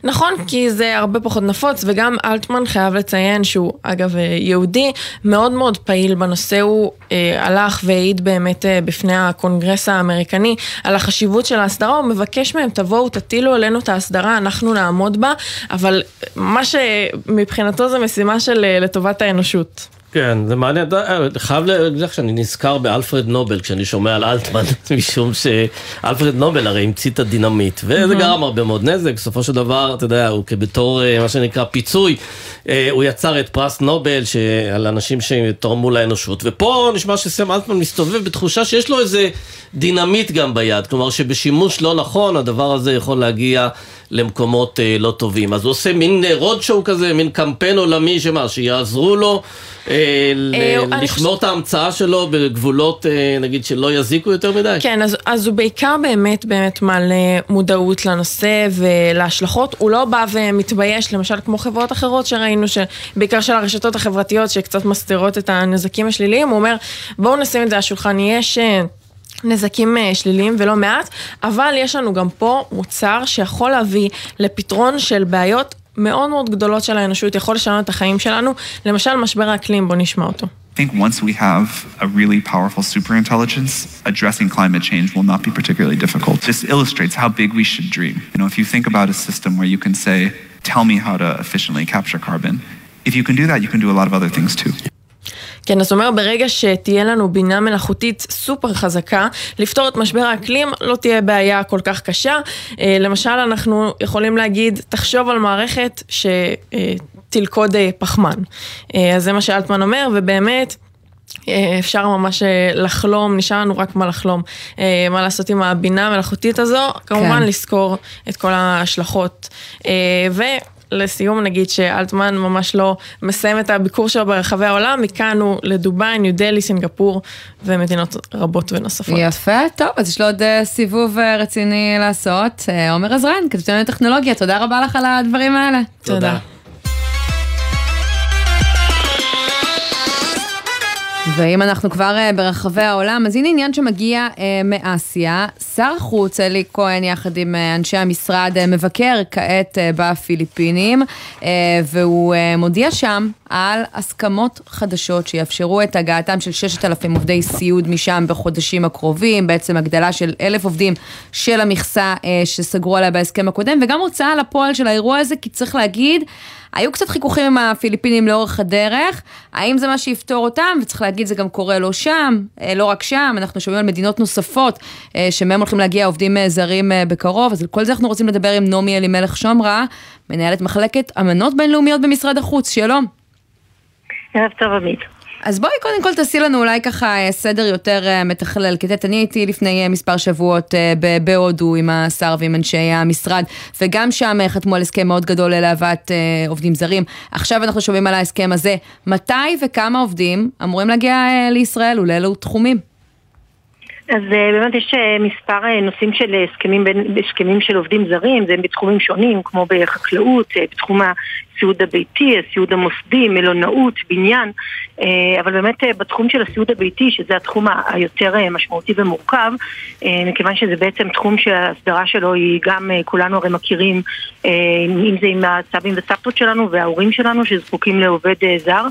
נכון, כי זה הרבה פחות נפוץ, וגם אלטמן חייב לציין שהוא, אגב, אה, יהודי, מאוד מאוד פעיל בנושא, הוא אה, הלך והעיד באמת אה, בפני הקונגרס האמריקני על החשיבות של ההסדרה, הוא מבקש מהם, תבואו, תטילו עלינו את ההסדרה, אנחנו נעמוד בה, אבל מה שמבחינתו זה משימה של אה, לטובת האנושות. כן, זה מעניין, אני חייב להגיד לך שאני נזכר באלפרד נובל כשאני שומע על אלטמן, משום שאלפרד נובל הרי המציא את הדינמיט, וזה גרם הרבה מאוד נזק, בסופו של דבר, אתה יודע, הוא כבתור אה, מה שנקרא פיצוי, אה, הוא יצר את פרס נובל על אנשים שתרמו לאנושות, ופה נשמע שסם אלטמן מסתובב בתחושה שיש לו איזה דינמיט גם ביד, כלומר שבשימוש לא נכון הדבר הזה יכול להגיע למקומות אה, לא טובים. אז הוא עושה מין road show כזה, מין קמפיין עולמי שמה, שיעזרו לו אה, אה, לשמור את ההמצאה שלו בגבולות, אה, נגיד, שלא יזיקו יותר מדי. כן, אז, אז הוא בעיקר באמת באמת מעלה מודעות לנושא ולהשלכות. הוא לא בא ומתבייש, למשל כמו חברות אחרות שראינו, בעיקר של הרשתות החברתיות שקצת מסתירות את הנזקים השליליים, הוא אומר, בואו נשים את זה על השולחן, יש... נזקים שליליים ולא מעט, אבל יש לנו גם פה מוצר שיכול להביא לפתרון של בעיות מאוד מאוד גדולות של האנושות, יכול לשנות את החיים שלנו, למשל משבר האקלים, בוא נשמע אותו. I think once we have a really powerful superintelligence, addressing climate change will not be particularly difficult. This illustrates how big we should dream. You know, if you think about a system where you can say, tell me how to efficiently capture carbon, if you can do that, you can do a lot of other things too. כן, אז אומר, ברגע שתהיה לנו בינה מלאכותית סופר חזקה, לפתור את משבר האקלים לא תהיה בעיה כל כך קשה. אה, למשל, אנחנו יכולים להגיד, תחשוב על מערכת שתלכוד אה, פחמן. אה, אז זה מה שאלטמן אומר, ובאמת... אפשר ממש לחלום, נשאר לנו רק מה לחלום. מה לעשות עם הבינה המלאכותית הזו, כמובן כן. לזכור את כל ההשלכות. ו... לסיום נגיד שאלטמן ממש לא מסיים את הביקור שלו ברחבי העולם, מכאן הוא לדובאי, ניו דלי, סינגפור ומדינות רבות ונוספות. יפה, טוב, אז יש לו עוד אה, סיבוב אה, רציני לעשות. אה, עומר עזרן, כתבתנו לטכנולוגיה, תודה רבה לך על הדברים האלה. תודה. ואם אנחנו כבר uh, ברחבי העולם, אז הנה עניין שמגיע uh, מאסיה. שר החוץ אלי כהן יחד עם uh, אנשי המשרד מבקר כעת בפיליפינים, והוא מודיע שם על הסכמות חדשות שיאפשרו את הגעתם של 6,000 עובדי סיעוד משם בחודשים הקרובים, בעצם הגדלה של אלף עובדים של המכסה אה, שסגרו עליה בהסכם הקודם, וגם הוצאה לפועל של האירוע הזה, כי צריך להגיד, היו קצת חיכוכים עם הפיליפינים לאורך הדרך, האם זה מה שיפתור אותם? וצריך להגיד, זה גם קורה לא שם, אה, לא רק שם, אנחנו שומעים על מדינות נוספות אה, שמהם הולכים להגיע עובדים אה, זרים בקרוב, אז על כל זה אנחנו רוצים לדבר עם נעמי אלימלך שומרה, מנהלת מחלקת אמנות בינלאומיות במשרד החוץ, שלום. ערב טוב עמית. אז בואי קודם כל תעשי לנו אולי ככה אה, סדר יותר אה, מתכלל, כי אני הייתי לפני אה, מספר שבועות בהודו עם השר ועם אנשי המשרד, וגם שם חתמו על הסכם מאוד גדול להבאת עובדים זרים. עכשיו אנחנו שומעים על ההסכם הזה. מתי וכמה עובדים אמורים להגיע לישראל ולאילו תחומים? אז באמת יש מספר נושאים של הסכמים, הסכמים של עובדים זרים, זה בתחומים שונים, כמו בחקלאות, בתחום הסיעוד הביתי, הסיעוד המוסדי, מלונאות, בניין, אה, אבל באמת אה, בתחום של הסיעוד הביתי, שזה התחום היותר אה, משמעותי ומורכב, מכיוון שזה בעצם תחום שההסדרה שלו היא גם, כולנו הרי מכירים, אם זה עם הסבים וסבתות שלנו וההורים שלנו שזקוקים לעובד זר,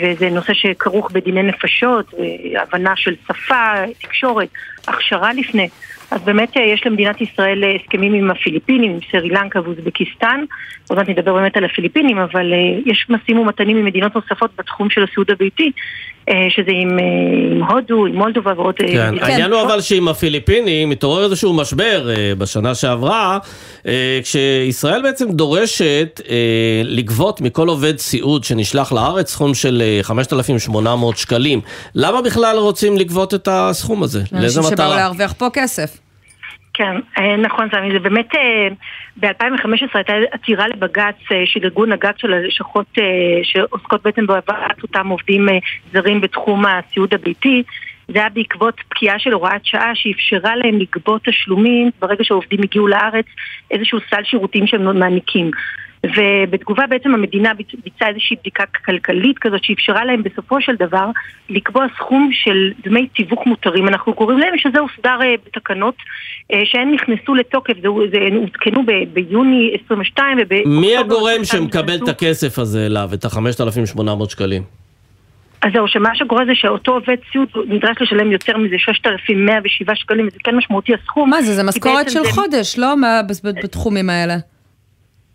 וזה נושא שכרוך בדיני נפשות, הבנה של שפה, תקשורת, הכשרה לפני. אז באמת אה, יש למדינת ישראל אה, הסכמים עם הפיליפינים, עם סרי לנקה ואוזבקיסטן. עוד מעט נדבר באמת על הפיליפינים, אבל אה, יש משאים ומתנים עם מדינות נוספות בתחום של הסיעוד הביתי, שזה עם, עם הודו, עם מולדובה ועוד... כן, העניין הוא אבל שעם הפיליפינים מתעורר איזשהו משבר בשנה שעברה, כשישראל בעצם דורשת לגבות מכל עובד סיעוד שנשלח לארץ סכום של 5,800 שקלים. למה בכלל רוצים לגבות את הסכום הזה? לאיזה מטרה? אנשים שבאו להרוויח פה כסף. כן, אה, נכון, סמי, זה באמת, אה, ב-2015 הייתה עתירה לבג"ץ אה, של ארגון הגג של הלשכות שעוסקות בעצם בהבאת אותם עובדים זרים בתחום הסיעוד הביתי. זה היה בעקבות פקיעה של הוראת שעה שאפשרה להם לגבות תשלומים ברגע שהעובדים הגיעו לארץ, איזשהו סל שירותים שהם מעניקים. ובתגובה בעצם המדינה ביצעה איזושהי בדיקה כלכלית כזאת שאפשרה להם בסופו של דבר לקבוע סכום של דמי תיווך מותרים, אנחנו קוראים להם, שזה הוסדר אה, בתקנות אה, שהן נכנסו לתוקף, זה הותקנו ביוני 22 וב... מי הגורם שמקבל את הכסף הזה אליו, את ה-5,800 שקלים? אז זהו, שמה שקורה זה שאותו עובד סיעוד נדרש לשלם יותר מזה 6,107 שקלים, וזה כן משמעותי הסכום. מה זה, זה משכורת של זה... חודש, לא? בתחומים האלה.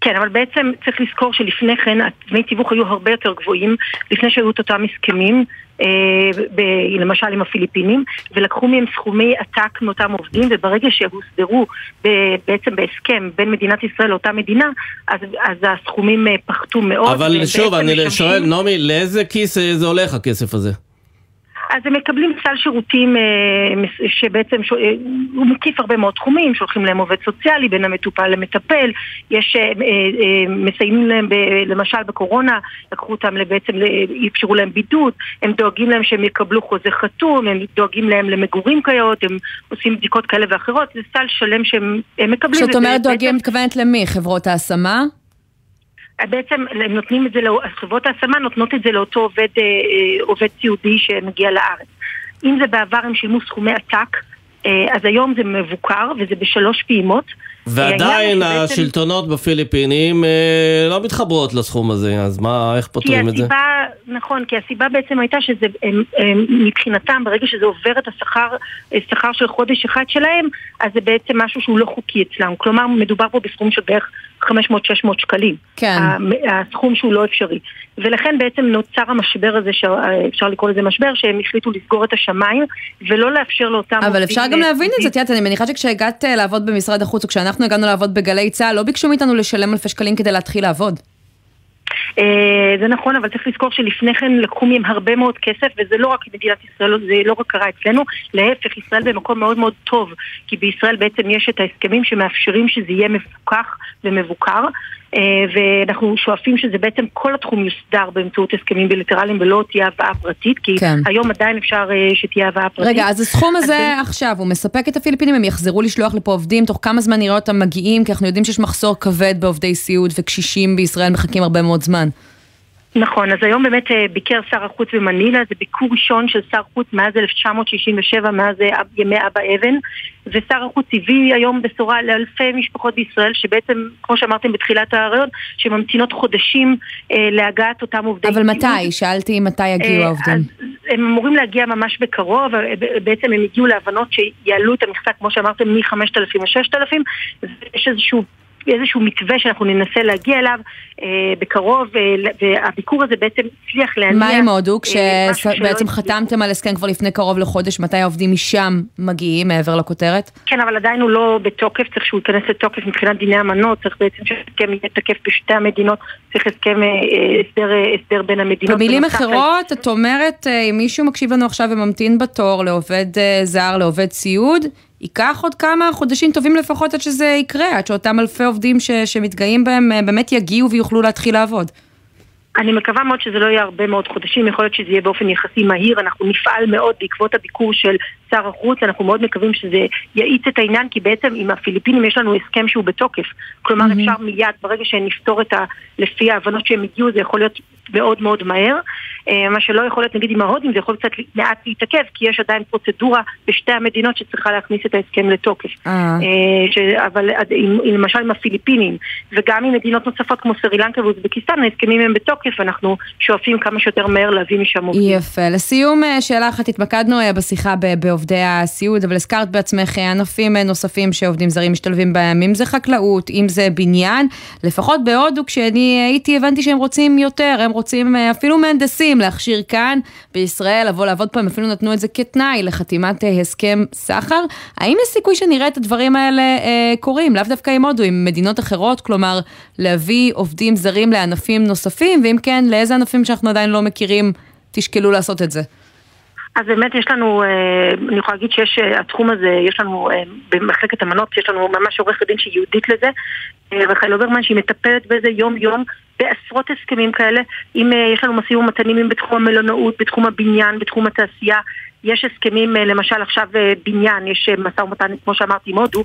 כן, אבל בעצם צריך לזכור שלפני כן דמי תיווך היו הרבה יותר גבוהים, לפני שהיו את אותם הסכמים, אה, ב- למשל עם הפיליפינים, ולקחו מהם סכומי עתק מאותם עובדים, וברגע שהוסדרו ב- בעצם בהסכם בין מדינת ישראל לאותה מדינה, אז, אז הסכומים אה, פחתו מאוד. אבל שוב, אני משמשים... שואל, נעמי, לאיזה כיס אה, זה הולך הכסף הזה? אז הם מקבלים סל שירותים אה, שבעצם אה, הוא מקיף הרבה מאוד תחומים, שולחים להם עובד סוציאלי בין המטופל למטפל, יש, אה, מסיימים להם למשל בקורונה, לקחו אותם בעצם, אפשרו להם בידוד, הם דואגים להם שהם יקבלו חוזה חתום, הם דואגים להם למגורים כיאות, הם עושים בדיקות כאלה ואחרות, זה סל שלם שהם מקבלים. כשאת אומרת דואגים, מתכוונת למי? חברות ההשמה? בעצם הם נותנים את זה, חברות ההשמה נותנות את זה לאותו עובד, אה, אה, עובד סיעודי שמגיע לארץ. אם זה בעבר הם שילמו סכומי עתק, אה, אז היום זה מבוקר וזה בשלוש פעימות. ועדיין השלטונות בפיליפינים אה, לא מתחברות לסכום הזה, אז מה, איך פותרים את זה? נכון, כי הסיבה בעצם הייתה שזה, הם, הם, מבחינתם, ברגע שזה עובר את השכר, שכר של חודש אחד שלהם, אז זה בעצם משהו שהוא לא חוקי אצלם. כלומר, מדובר פה בסכום של בערך 500-600 שקלים. כן. הסכום שהוא לא אפשרי. ולכן בעצם נוצר המשבר הזה, שאפשר לקרוא לזה משבר, שהם החליטו לסגור את השמיים, ולא לאפשר לאותם... אבל אפשר גם להבין את זה, את יודעת, אני מניחה שכשהגעת אה, לעבוד במשרד החוץ, או כשאנחנו הגענו לעבוד בגלי צה"ל, לא ביקשו מאיתנו לשלם אלפי שקלים כדי להתחיל לעבוד. אה, זה נכון, אבל צריך לזכור שלפני כן לקחו מהם הרבה מאוד כסף, וזה לא רק מדינת ישראל, זה לא רק קרה אצלנו, להפך, ישראל במקום מאוד מאוד טוב, כי בישראל בעצם יש את ההסכמים שמאפשרים שזה יהיה מפוקח ומבוקר, ואנחנו שואפים שזה בעצם כל התחום יוסדר באמצעות הסכמים בילטרליים ולא תהיה הבאה פרטית, כי כן. היום עדיין אפשר אה, שתהיה הבאה פרטית. רגע, אז הסכום הזה אז עכשיו, הוא מספק את הפיליפינים, הם יחזרו לשלוח לפה עובדים, תוך כמה זמן נראה אותם מגיעים, כי אנחנו יודעים שיש מחסור כבד בעובדי סיעוד וקשישים בישראל מחכים הרבה מאוד זמן. נכון, אז היום באמת אה, ביקר שר החוץ במנילה, זה ביקור ראשון של שר חוץ מאז 1967, מאז אה, ימי אבא אבן, ושר החוץ הביא היום בשורה לאלפי משפחות בישראל, שבעצם, כמו שאמרתם בתחילת הרעיון, שממתינות חודשים אה, להגעת אותם עובדי... אבל מתי? שאלתי מתי יגיעו אה, העובדים. אז הם אמורים להגיע ממש בקרוב, אה, בעצם הם הגיעו להבנות שיעלו את המכסה, כמו שאמרתם, מ-5,000 ל-6,000, ויש איזשהו... איזשהו מתווה שאנחנו ננסה להגיע אליו אה, בקרוב, אה, והביקור הזה בעצם הצליח להניע... מה עם הודו? אה, כשבעצם חתמתם על הסכם כבר לפני קרוב לחודש, מתי העובדים משם מגיעים מעבר לכותרת? כן, אבל עדיין הוא לא בתוקף, צריך שהוא ייכנס לתוקף מבחינת דיני אמנות, צריך בעצם שהסכם יהיה תקף בשתי המדינות, צריך הסכם, אה, אה, הסדר, הסדר בין המדינות. במילים אחרות, את אומרת, אם מישהו מקשיב לנו עכשיו וממתין בתור לעובד זר, לעובד סיעוד, ייקח עוד כמה חודשים טובים לפחות עד שזה יקרה, עד שאותם אלפי עובדים ש- שמתגאים בהם אה, באמת יגיעו ויוכלו להתחיל לעבוד. אני מקווה מאוד שזה לא יהיה הרבה מאוד חודשים, יכול להיות שזה יהיה באופן יחסי מהיר, אנחנו נפעל מאוד בעקבות הביקור של שר החוץ, אנחנו מאוד מקווים שזה יאיץ את העניין, כי בעצם עם הפיליפינים יש לנו הסכם שהוא בתוקף. כלומר, mm-hmm. אפשר מיד, ברגע שנפתור את ה... לפי ההבנות שהם הגיעו, זה יכול להיות מאוד מאוד מהר. אה, מה שלא יכול להיות, נגיד, עם ההודים, זה יכול קצת מעט להתעכב, כי יש עדיין פרוצדורה בשתי המדינות שצריכה להכניס את ההסכם לתוקף. אה, ש... אבל עם, למשל עם הפיליפינים, וגם עם מדינות נוספות כמו סרי לנקה ואוזבקיסטן, ההסכמים הם בתוקף, אנחנו שואפים כמה שיותר מהר להביא משם עובדים. יפה. לסיום, שאלה אחת, התמקדנו בשיחה ב- בעובדי הסיעוד, אבל הזכרת בעצמך אה, ענפים אה, נוספים שעובדים זרים משתלבים בהם, אם זה חקלאות, אם זה בניין, לפחות בהודו, כשאני הייתי, הבנתי שהם רוצים יותר, הם רוצים אה, אפילו מהנדסים להכשיר כאן בישראל, לבוא לעבוד פה, הם אפילו נתנו את זה כתנאי לחתימת הסכם סחר. האם יש סיכוי שנראה את הדברים האלה אה, קורים, לאו דווקא עם הודו, עם מדינות אחרות, כלומר, להביא עובדים זרים לענפים נוספים, ואם כן, לאיזה ענפים שאנחנו עדיין לא מכירים, תשקלו לעשות את זה. אז באמת יש לנו, אה, אני יכולה להגיד שיש, אה, התחום הזה, יש לנו אה, במחלקת אמנות, יש לנו ממש עורכת דין שהיא ייעודית לזה, רחל אוברמן, שהיא מטפלת בזה יום-יום בעשרות הסכמים כאלה. אם יש לנו משאים ומתנים בתחום המלונאות, בתחום הבניין, בתחום התעשייה. יש הסכמים, למשל עכשיו בניין, יש משא ומתן, כמו שאמרתי, עם הודו,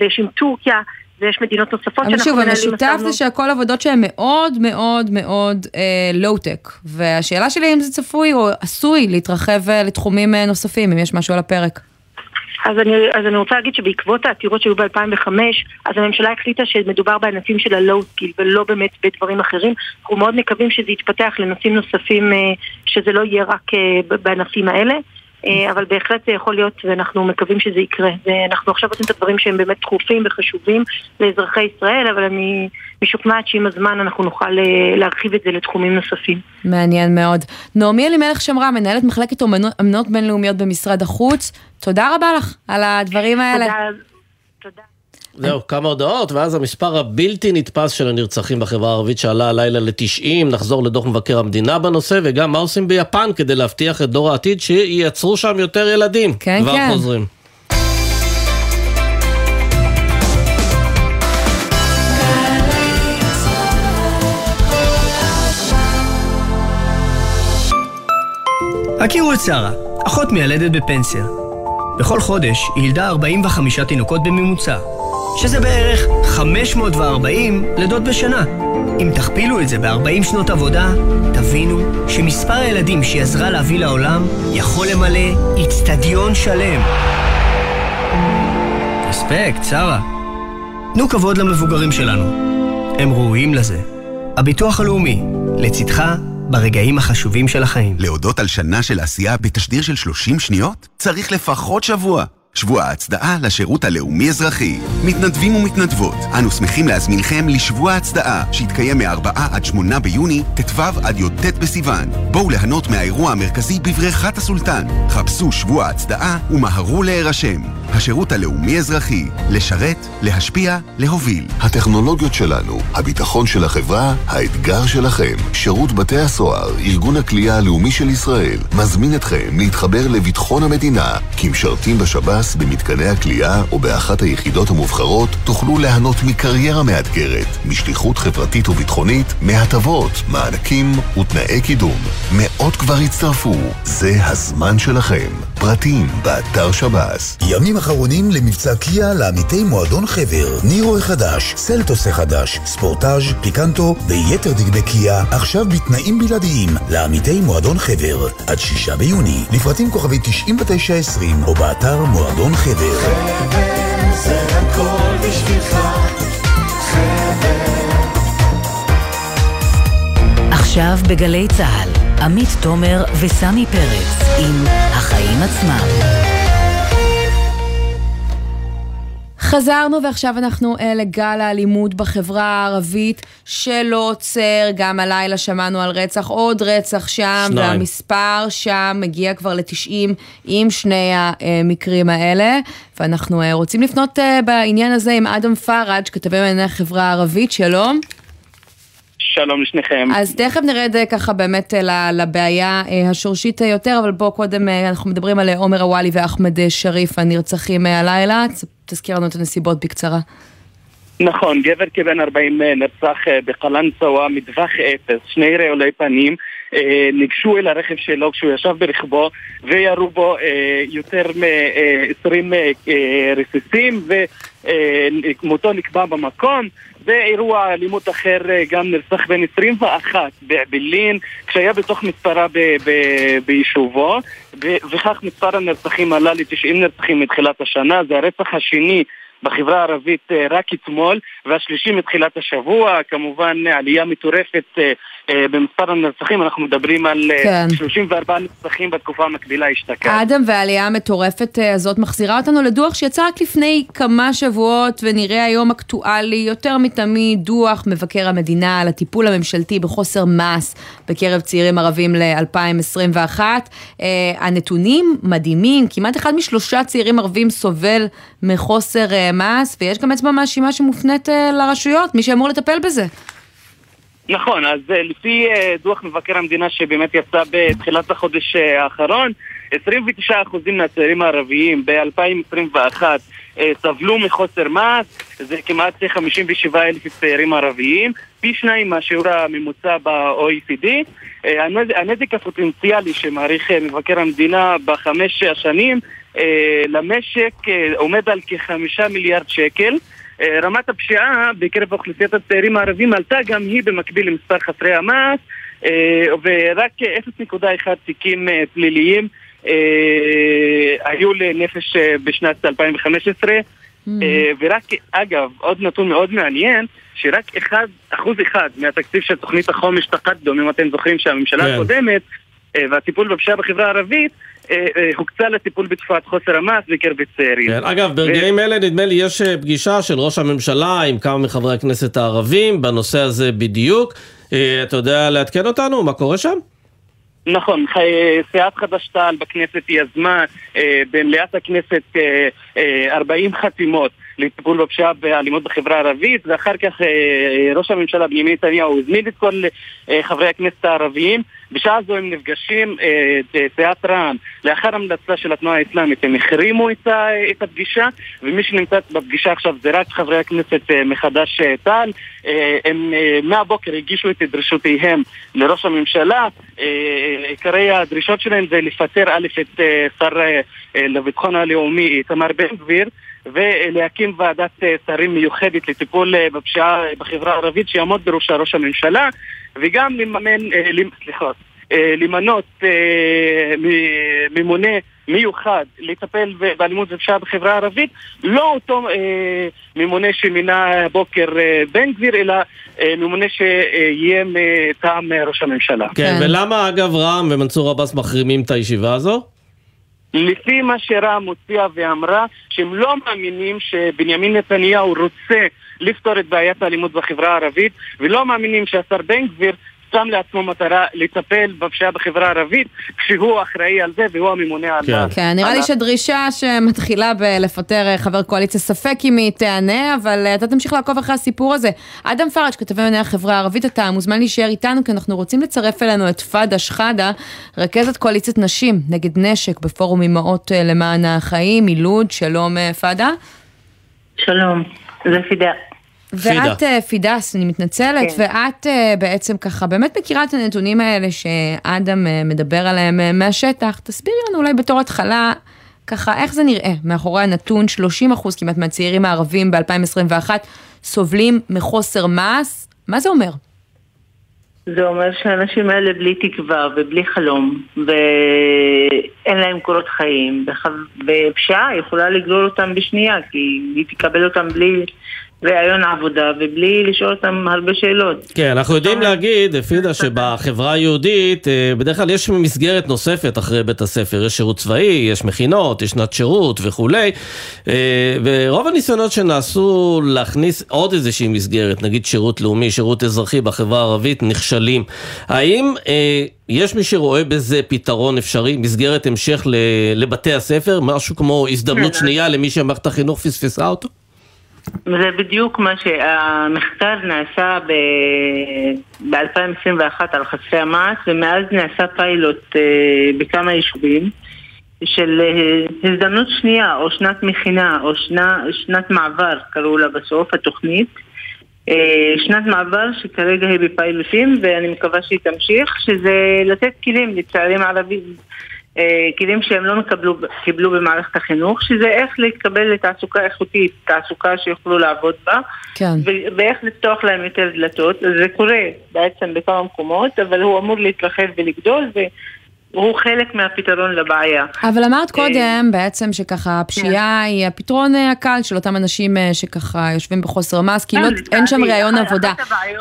ויש עם טורקיה, ויש מדינות נוספות אבל שוב, המכנה המשותף זה. שהכל עבודות שהן מאוד מאוד מאוד לואו-טק. והשאלה שלי אם זה צפוי או עשוי להתרחב אה, לתחומים אה, נוספים, אם יש משהו על הפרק. אז אני, אז אני רוצה להגיד שבעקבות העתירות שהיו ב-2005, אז הממשלה החליטה שמדובר בענפים של ה low skill ולא באמת בדברים אחרים. אנחנו מאוד מקווים שזה יתפתח לנושאים נוספים, אה, שזה לא יהיה רק אה, בענפים האלה. אה, אבל בהחלט זה יכול להיות, ואנחנו מקווים שזה יקרה. ואנחנו עכשיו עושים את הדברים שהם באמת דחופים וחשובים לאזרחי ישראל, אבל אני משוכנעת שעם הזמן אנחנו נוכל אה, להרחיב את זה לתחומים נוספים. מעניין מאוד. נעמי אלימלך שמרה, מנהלת מחלקת אמנות בינלאומיות במשרד החוץ, תודה רבה לך על הדברים האלה. זהו, כמה הודעות, ואז המספר הבלתי נתפס של הנרצחים בחברה הערבית שעלה הלילה ל-90, נחזור לדוח מבקר המדינה בנושא, וגם מה עושים ביפן כדי להבטיח את דור העתיד שייצרו שם יותר ילדים. כן, כבר כן. חוזרים. הכירו את שרה, אחות מיילדת בפנסיה. בכל חודש היא ילדה 45 תינוקות בממוצע, שזה בערך 540 לידות בשנה. אם תכפילו את זה ב-40 שנות עבודה, תבינו שמספר הילדים שהיא עזרה להביא לעולם יכול למלא איצטדיון שלם. אספקט, שרה. תנו כבוד למבוגרים שלנו. הם ראויים לזה. הביטוח הלאומי, לצדך ברגעים החשובים של החיים. להודות על שנה של עשייה בתשדיר של 30 שניות? צריך לפחות שבוע. שבוע ההצדעה לשירות הלאומי-אזרחי. מתנדבים ומתנדבות, אנו שמחים להזמינכם לשבוע ההצדעה, שיתקיים מ-4 עד 8 ביוני, ט"ו עד י"ט בסיוון. בואו ליהנות מהאירוע המרכזי בבריכת הסולטן. חפשו שבוע ההצדעה ומהרו להירשם. השירות הלאומי-אזרחי, לשרת, להשפיע, להוביל. הטכנולוגיות שלנו, הביטחון של החברה, האתגר שלכם. שירות בתי הסוהר, ארגון הכלייה הלאומי של ישראל, מזמין אתכם להתחבר לביטחון המדינה, כמשרתים בשב"ס שב"ס במתקני הכליאה או באחת היחידות המובחרות תוכלו ליהנות מקריירה מאתגרת, משליחות חברתית וביטחונית, מהטבות, מענקים ותנאי קידום. מאות כבר הצטרפו, זה הזמן שלכם. פרטים באתר שב"ס. ימים אחרונים למבצע קיה לעמיתי מועדון חבר. נירו החדש, סלטוס החדש, ספורטאז', פיקנטו ויתר דגמי קיה, עכשיו בתנאים בלעדיים לעמיתי מועדון חבר. עד שישה ביוני, לפרטים כוכבי 9920 או באתר מועדון חבר. חבר זה הכל בשבילך, חבר. עכשיו בגלי צה"ל, עמית תומר וסמי פרץ עם החיים עצמם. חזרנו ועכשיו אנחנו אה, לגל האלימות בחברה הערבית שלא עוצר, גם הלילה שמענו על רצח, עוד רצח שם, שניים. והמספר שם מגיע כבר ל-90 עם שני המקרים האלה, ואנחנו אה, רוצים לפנות אה, בעניין הזה עם אדם פראג', כתבי מענייני החברה הערבית, שלום. שלום לשניכם. אז תכף נרד ככה באמת אה, לבעיה אה, השורשית אה, יותר, אבל בואו קודם אנחנו מדברים על עומר אוואלי ואחמד שריף הנרצחים הלילה, תזכיר לנו את הנסיבות בקצרה. נכון, גבר כבן 40 נרצח בקלנסווה מטווח אפס, שני רעולי פנים ניגשו אל הרכב שלו כשהוא ישב ברכבו וירו בו יותר מ-20 רסיסים ומותו נקבע במקום באירוע אלימות אחר אה, גם נרצח בן 21 באעבלין כשהיה בתוך מספרה ביישובו וכך מספר הנרצחים עלה ל-90 נרצחים מתחילת השנה זה הרצח השני בחברה הערבית אה, רק אתמול, והשלישי מתחילת השבוע, כמובן עלייה מטורפת אה, אה, במספר הנרצחים, אנחנו מדברים על אה, כן. 34 נרצחים בתקופה המקבילה אשתקד. אדם והעלייה המטורפת אה, הזאת מחזירה אותנו לדוח שיצא רק לפני כמה שבועות ונראה היום אקטואלי יותר מתמיד, דוח מבקר המדינה על הטיפול הממשלתי בחוסר מס בקרב צעירים ערבים ל-2021. הנתונים מדהימים, כמעט אחד משלושה צעירים ערבים סובל מחוסר אה, מס, ויש גם אצבע מאשימה שמופנית אה, לרשויות, מי שאמור לטפל בזה. נכון, אז אה, לפי אה, דוח מבקר המדינה שבאמת יצא בתחילת החודש אה, האחרון, 29% מהצעירים הערביים ב-2021 אה, סבלו מחוסר מס, זה כמעט 57 אלף צעירים ערביים, פי שניים מהשיעור הממוצע ב-OECD. הנז- הנזק הפוטנציאלי שמעריך מבקר המדינה בחמש השנים למשק עומד על כחמישה מיליארד שקל. אה, רמת הפשיעה בקרב אוכלוסיית הצעירים הערבים עלתה גם היא במקביל למספר חסרי המס אה, ורק 0.1 תיקים אה, פליליים היו לנפש בשנת 2015 אה, ורק, אגב, עוד נתון מאוד מעניין שרק אחד, אחוז אחד מהתקציב של תוכנית החומש תקדום, אם אתם זוכרים שהממשלה כן. הקודמת והטיפול בפשיעה בחברה הערבית הוקצה לטיפול בתופעת חוסר המס בקרב צעירים. כן, אגב, ברגעים אלה נדמה לי יש אה, פגישה של ראש הממשלה עם כמה מחברי הכנסת הערבים בנושא הזה בדיוק. אה, אתה יודע לעדכן אותנו? מה קורה שם? נכון, סיעת חד"ש-תע"ל בכנסת יזמה אה, במליאת הכנסת אה, אה, 40 חתימות לטיפול בפשיעה ואלימות בחברה הערבית ואחר כך אה, אה, ראש הממשלה בנימין נתניהו הזמין את כל אה, חברי הכנסת הערביים בשעה זו הם נפגשים, סיעת רע"מ לאחר המלצה של התנועה האסלאמית הם החרימו את, הפגישה ומי שנמצא בפגישה עכשיו זה רק חברי הכנסת מחד"ש אה, תע"ל. אה, הם מהבוקר הגישו את דרישותיהם לראש הממשלה. עיקרי הדרישות שלהם זה לפטר א' את שר לביטחון הלאומי איתמר בן גביר ולהקים ועדת אה, שרים מיוחדת לטיפול אה, בפשיעה אה, בחברה הערבית שיעמוד בראשה ראש הממשלה וגם לממן, למ- סליחה, למנות מ- ממונה מיוחד לטפל באלימות ופשיעה בחברה הערבית, לא אותו אה, ממונה שמינה הבוקר אה, בן גביר, אלא אה, ממונה שיהיה מטעם ראש הממשלה. כן, ולמה אגב רע"מ ומנסור עבאס מחרימים את הישיבה הזו? לפי מה שרע"מ הוציאה ואמרה, שהם לא מאמינים שבנימין נתניהו רוצה לפתור את בעיית האלימות בחברה הערבית, ולא מאמינים שהשר בן גביר שם לעצמו מטרה לטפל בפשיעה בחברה הערבית, כשהוא אחראי על זה והוא הממונה על כן, כן נראה לי שדרישה שמתחילה בלפטר אה, חבר קואליציה, ספק אם היא תענה, אבל אה, אתה תמשיך לעקוב אחרי הסיפור הזה. אדם פראג', כתבי מנהל החברה הערבית, אתה מוזמן להישאר איתנו, כי אנחנו רוצים לצרף אלינו את פאדה שחאדה, רכזת קואליציית נשים נגד נשק בפורום אמהות אה, למען החיים, מלוד, שלום פאדה. שלום, זה פידה. ואת פידה. פידס, אני מתנצלת, כן. ואת בעצם ככה באמת מכירה את הנתונים האלה שאדם מדבר עליהם מהשטח. תסבירי לנו אולי בתור התחלה, ככה איך זה נראה מאחורי הנתון 30 אחוז כמעט מהצעירים הערבים ב-2021 סובלים מחוסר מס, מה זה אומר? זה אומר שהאנשים האלה בלי תקווה ובלי חלום ואין להם קורות חיים ופשיעה יכולה לגלול אותם בשנייה כי היא תקבל אותם בלי ראיון עבודה ובלי לשאול אותם הרבה שאלות. כן, אנחנו יודעים להגיד, פידה, שבחברה היהודית אה, בדרך כלל יש מסגרת נוספת אחרי בית הספר, יש שירות צבאי, יש מכינות, יש שנת שירות וכולי, אה, ורוב הניסיונות שנעשו להכניס עוד איזושהי מסגרת, נגיד שירות לאומי, שירות אזרחי בחברה הערבית, נכשלים. האם... אה, יש מי שרואה בזה פתרון אפשרי, מסגרת המשך לבתי הספר, משהו כמו הזדמנות כן. שנייה למי שמערכת החינוך פספסה אותו? זה בדיוק מה שהמחקר נעשה ב-2021 על חסרי המעש ומאז נעשה פיילוט אה, בכמה יישובים של אה, הזדמנות שנייה או שנת מכינה או שנה, שנת מעבר קראו לה בסוף התוכנית. אה, שנת מעבר שכרגע היא בפיילוטים ואני מקווה שהיא תמשיך שזה לתת כלים לצעירים ערבים כלים שהם לא מקבלו, קיבלו במערכת החינוך, שזה איך להתקבל לתעסוקה איכותית, תעסוקה שיוכלו לעבוד בה, כן. ואיך לפתוח להם יותר דלתות. זה קורה בעצם בכמה מקומות, אבל הוא אמור להתרחב ולגדול, ו... הוא חלק מהפתרון לבעיה. אבל אמרת קודם בעצם שככה הפשיעה כן. היא הפתרון אה, הקל של אותם אנשים אה, שככה יושבים בחוסר מס, כי אין שם ראיון עבודה.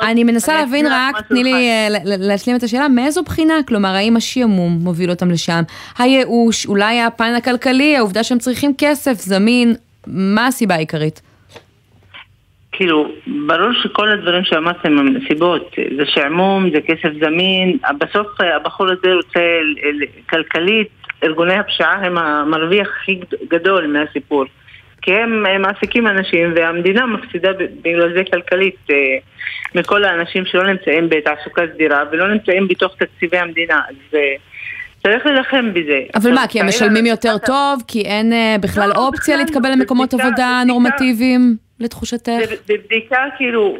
אני מנסה להבין רק, תני לי אה, להשלים את השאלה, מאיזו בחינה? כלומר, האם השעמום מוביל אותם לשם? הייאוש, אולי הפן הכלכלי, העובדה שהם צריכים כסף זמין, מה הסיבה העיקרית? כאילו, ברור שכל הדברים שאמרתם הם סיבות, זה שעמום, זה כסף זמין, בסוף הבחור הזה רוצה כלכלית, ארגוני הפשיעה הם המרוויח הכי גדול מהסיפור. כי הם, הם מעסיקים אנשים והמדינה מפסידה בגלל זה כלכלית אה, מכל האנשים שלא נמצאים בתעסוקה סדירה ולא נמצאים בתוך תקציבי המדינה. אז אה, צריך להילחם בזה. אבל מה, כי הם משלמים יותר טוב? כי אין אה, בכלל לא, אופציה להתקבל למקומות עבודה נורמטיביים? לתחושתך? בבדיקה כאילו,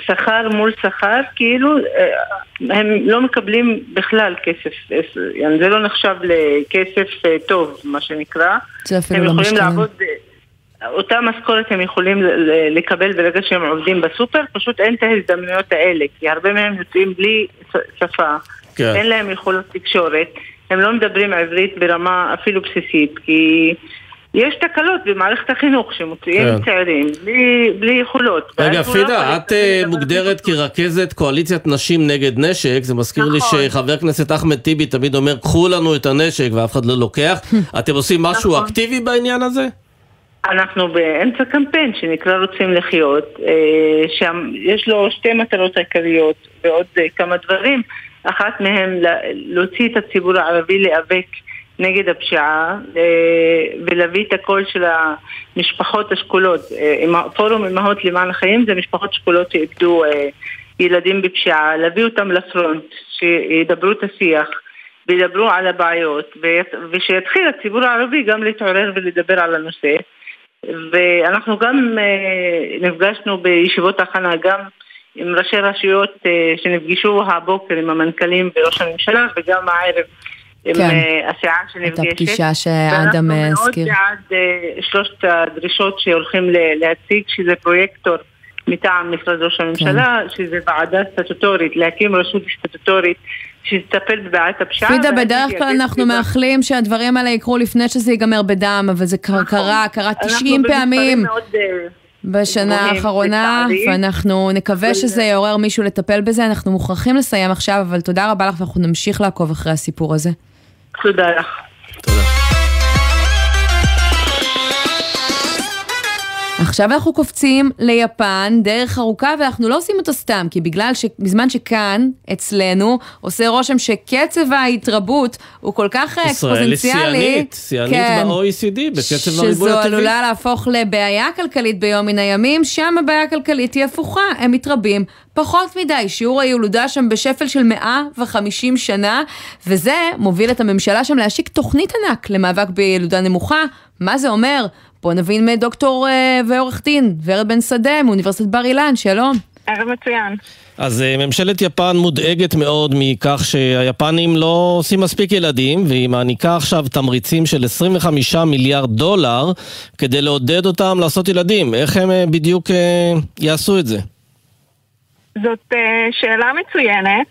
שכר מול שכר, כאילו, אה, הם לא מקבלים בכלל כסף, זה לא נחשב לכסף אה, טוב, מה שנקרא. זה אפילו לא משתלם. לעבוד, אה, אותה משכורת הם יכולים לקבל ברגע שהם עובדים בסופר, פשוט אין את ההזדמנויות האלה, כי הרבה מהם יוצאים בלי שפה, כן. אין להם יכולות תקשורת, הם לא מדברים עברית ברמה אפילו בסיסית, כי... יש תקלות במערכת החינוך שמוציאים כן. צעירים בלי, בלי יכולות. רגע, פידה, את uh, מוגדרת כרכזת קואליציית נשים נגד נשק, זה מזכיר נכון. לי שחבר הכנסת אחמד טיבי תמיד אומר, קחו לנו את הנשק ואף אחד לא לוקח. אתם עושים משהו נכון. אקטיבי בעניין הזה? אנחנו באמצע קמפיין שנקרא רוצים לחיות, אה, שיש לו שתי מטרות עיקריות ועוד אה, כמה דברים. אחת מהן להוציא את הציבור הערבי להיאבק נגד הפשיעה אה, ולהביא את הקול של המשפחות השכולות. אה, פורום אמהות למען החיים זה משפחות שכולות שאיבדו אה, ילדים בפשיעה, להביא אותם לפרונט, שידברו את השיח וידברו על הבעיות ושיתחיל הציבור הערבי גם להתעורר ולדבר על הנושא ואנחנו גם נפגשנו בישיבות הכנה גם עם ראשי רשויות שנפגשו הבוקר עם המנכ"לים וראש הממשלה וגם הערב כן. אה, הסיעה שנפגשת. את הפגישה שאדם הזכיר. ואנחנו מאוד בעד אה, שלושת הדרישות שהולכים להציג, שזה פרויקטור מטעם משרד ראש הממשלה, כן. שזה ועדה סטטוטורית, להקים רשות סטטוטורית שתטפל בבעיית הפשיעה. פידה, בדרך כלל אנחנו מאחלים שהדברים האלה יקרו לפני שזה ייגמר בדם, אבל זה נכון. קרה, קרה 90 פעמים. אה, בשנה האחרונה, ואנחנו נקווה שזה יעורר מישהו לטפל בזה. אנחנו מוכרחים לסיים עכשיו, אבל תודה רבה לך, ואנחנו נמשיך לעקוב אחרי הסיפור הזה. תודה לך. תודה. עכשיו אנחנו קופצים ליפן, דרך ארוכה, ואנחנו לא עושים אותו סתם, כי בגלל שבזמן שכאן, אצלנו, עושה רושם שקצב ההתרבות הוא כל כך אקספוזנציאלי. ישראל היא שיאנית, שיאנית כן, ב-OECD, בקצב הריבוי הטבעי. שזו עלולה להפוך לבעיה כלכלית ביום מן הימים, שם הבעיה הכלכלית היא הפוכה, הם מתרבים פחות מדי, שיעור הילודה שם בשפל של 150 שנה, וזה מוביל את הממשלה שם להשיק תוכנית ענק למאבק בילודה נמוכה. מה זה אומר? בואו נבין מדוקטור אה, ועורך דין, ורד בן שדה, מאוניברסיטת בר אילן, שלום. ערב מצוין. אז אה, ממשלת יפן מודאגת מאוד מכך שהיפנים לא עושים מספיק ילדים, והיא מעניקה עכשיו תמריצים של 25 מיליארד דולר כדי לעודד אותם לעשות ילדים. איך הם אה, בדיוק יעשו את זה? זאת שאלה מצוינת.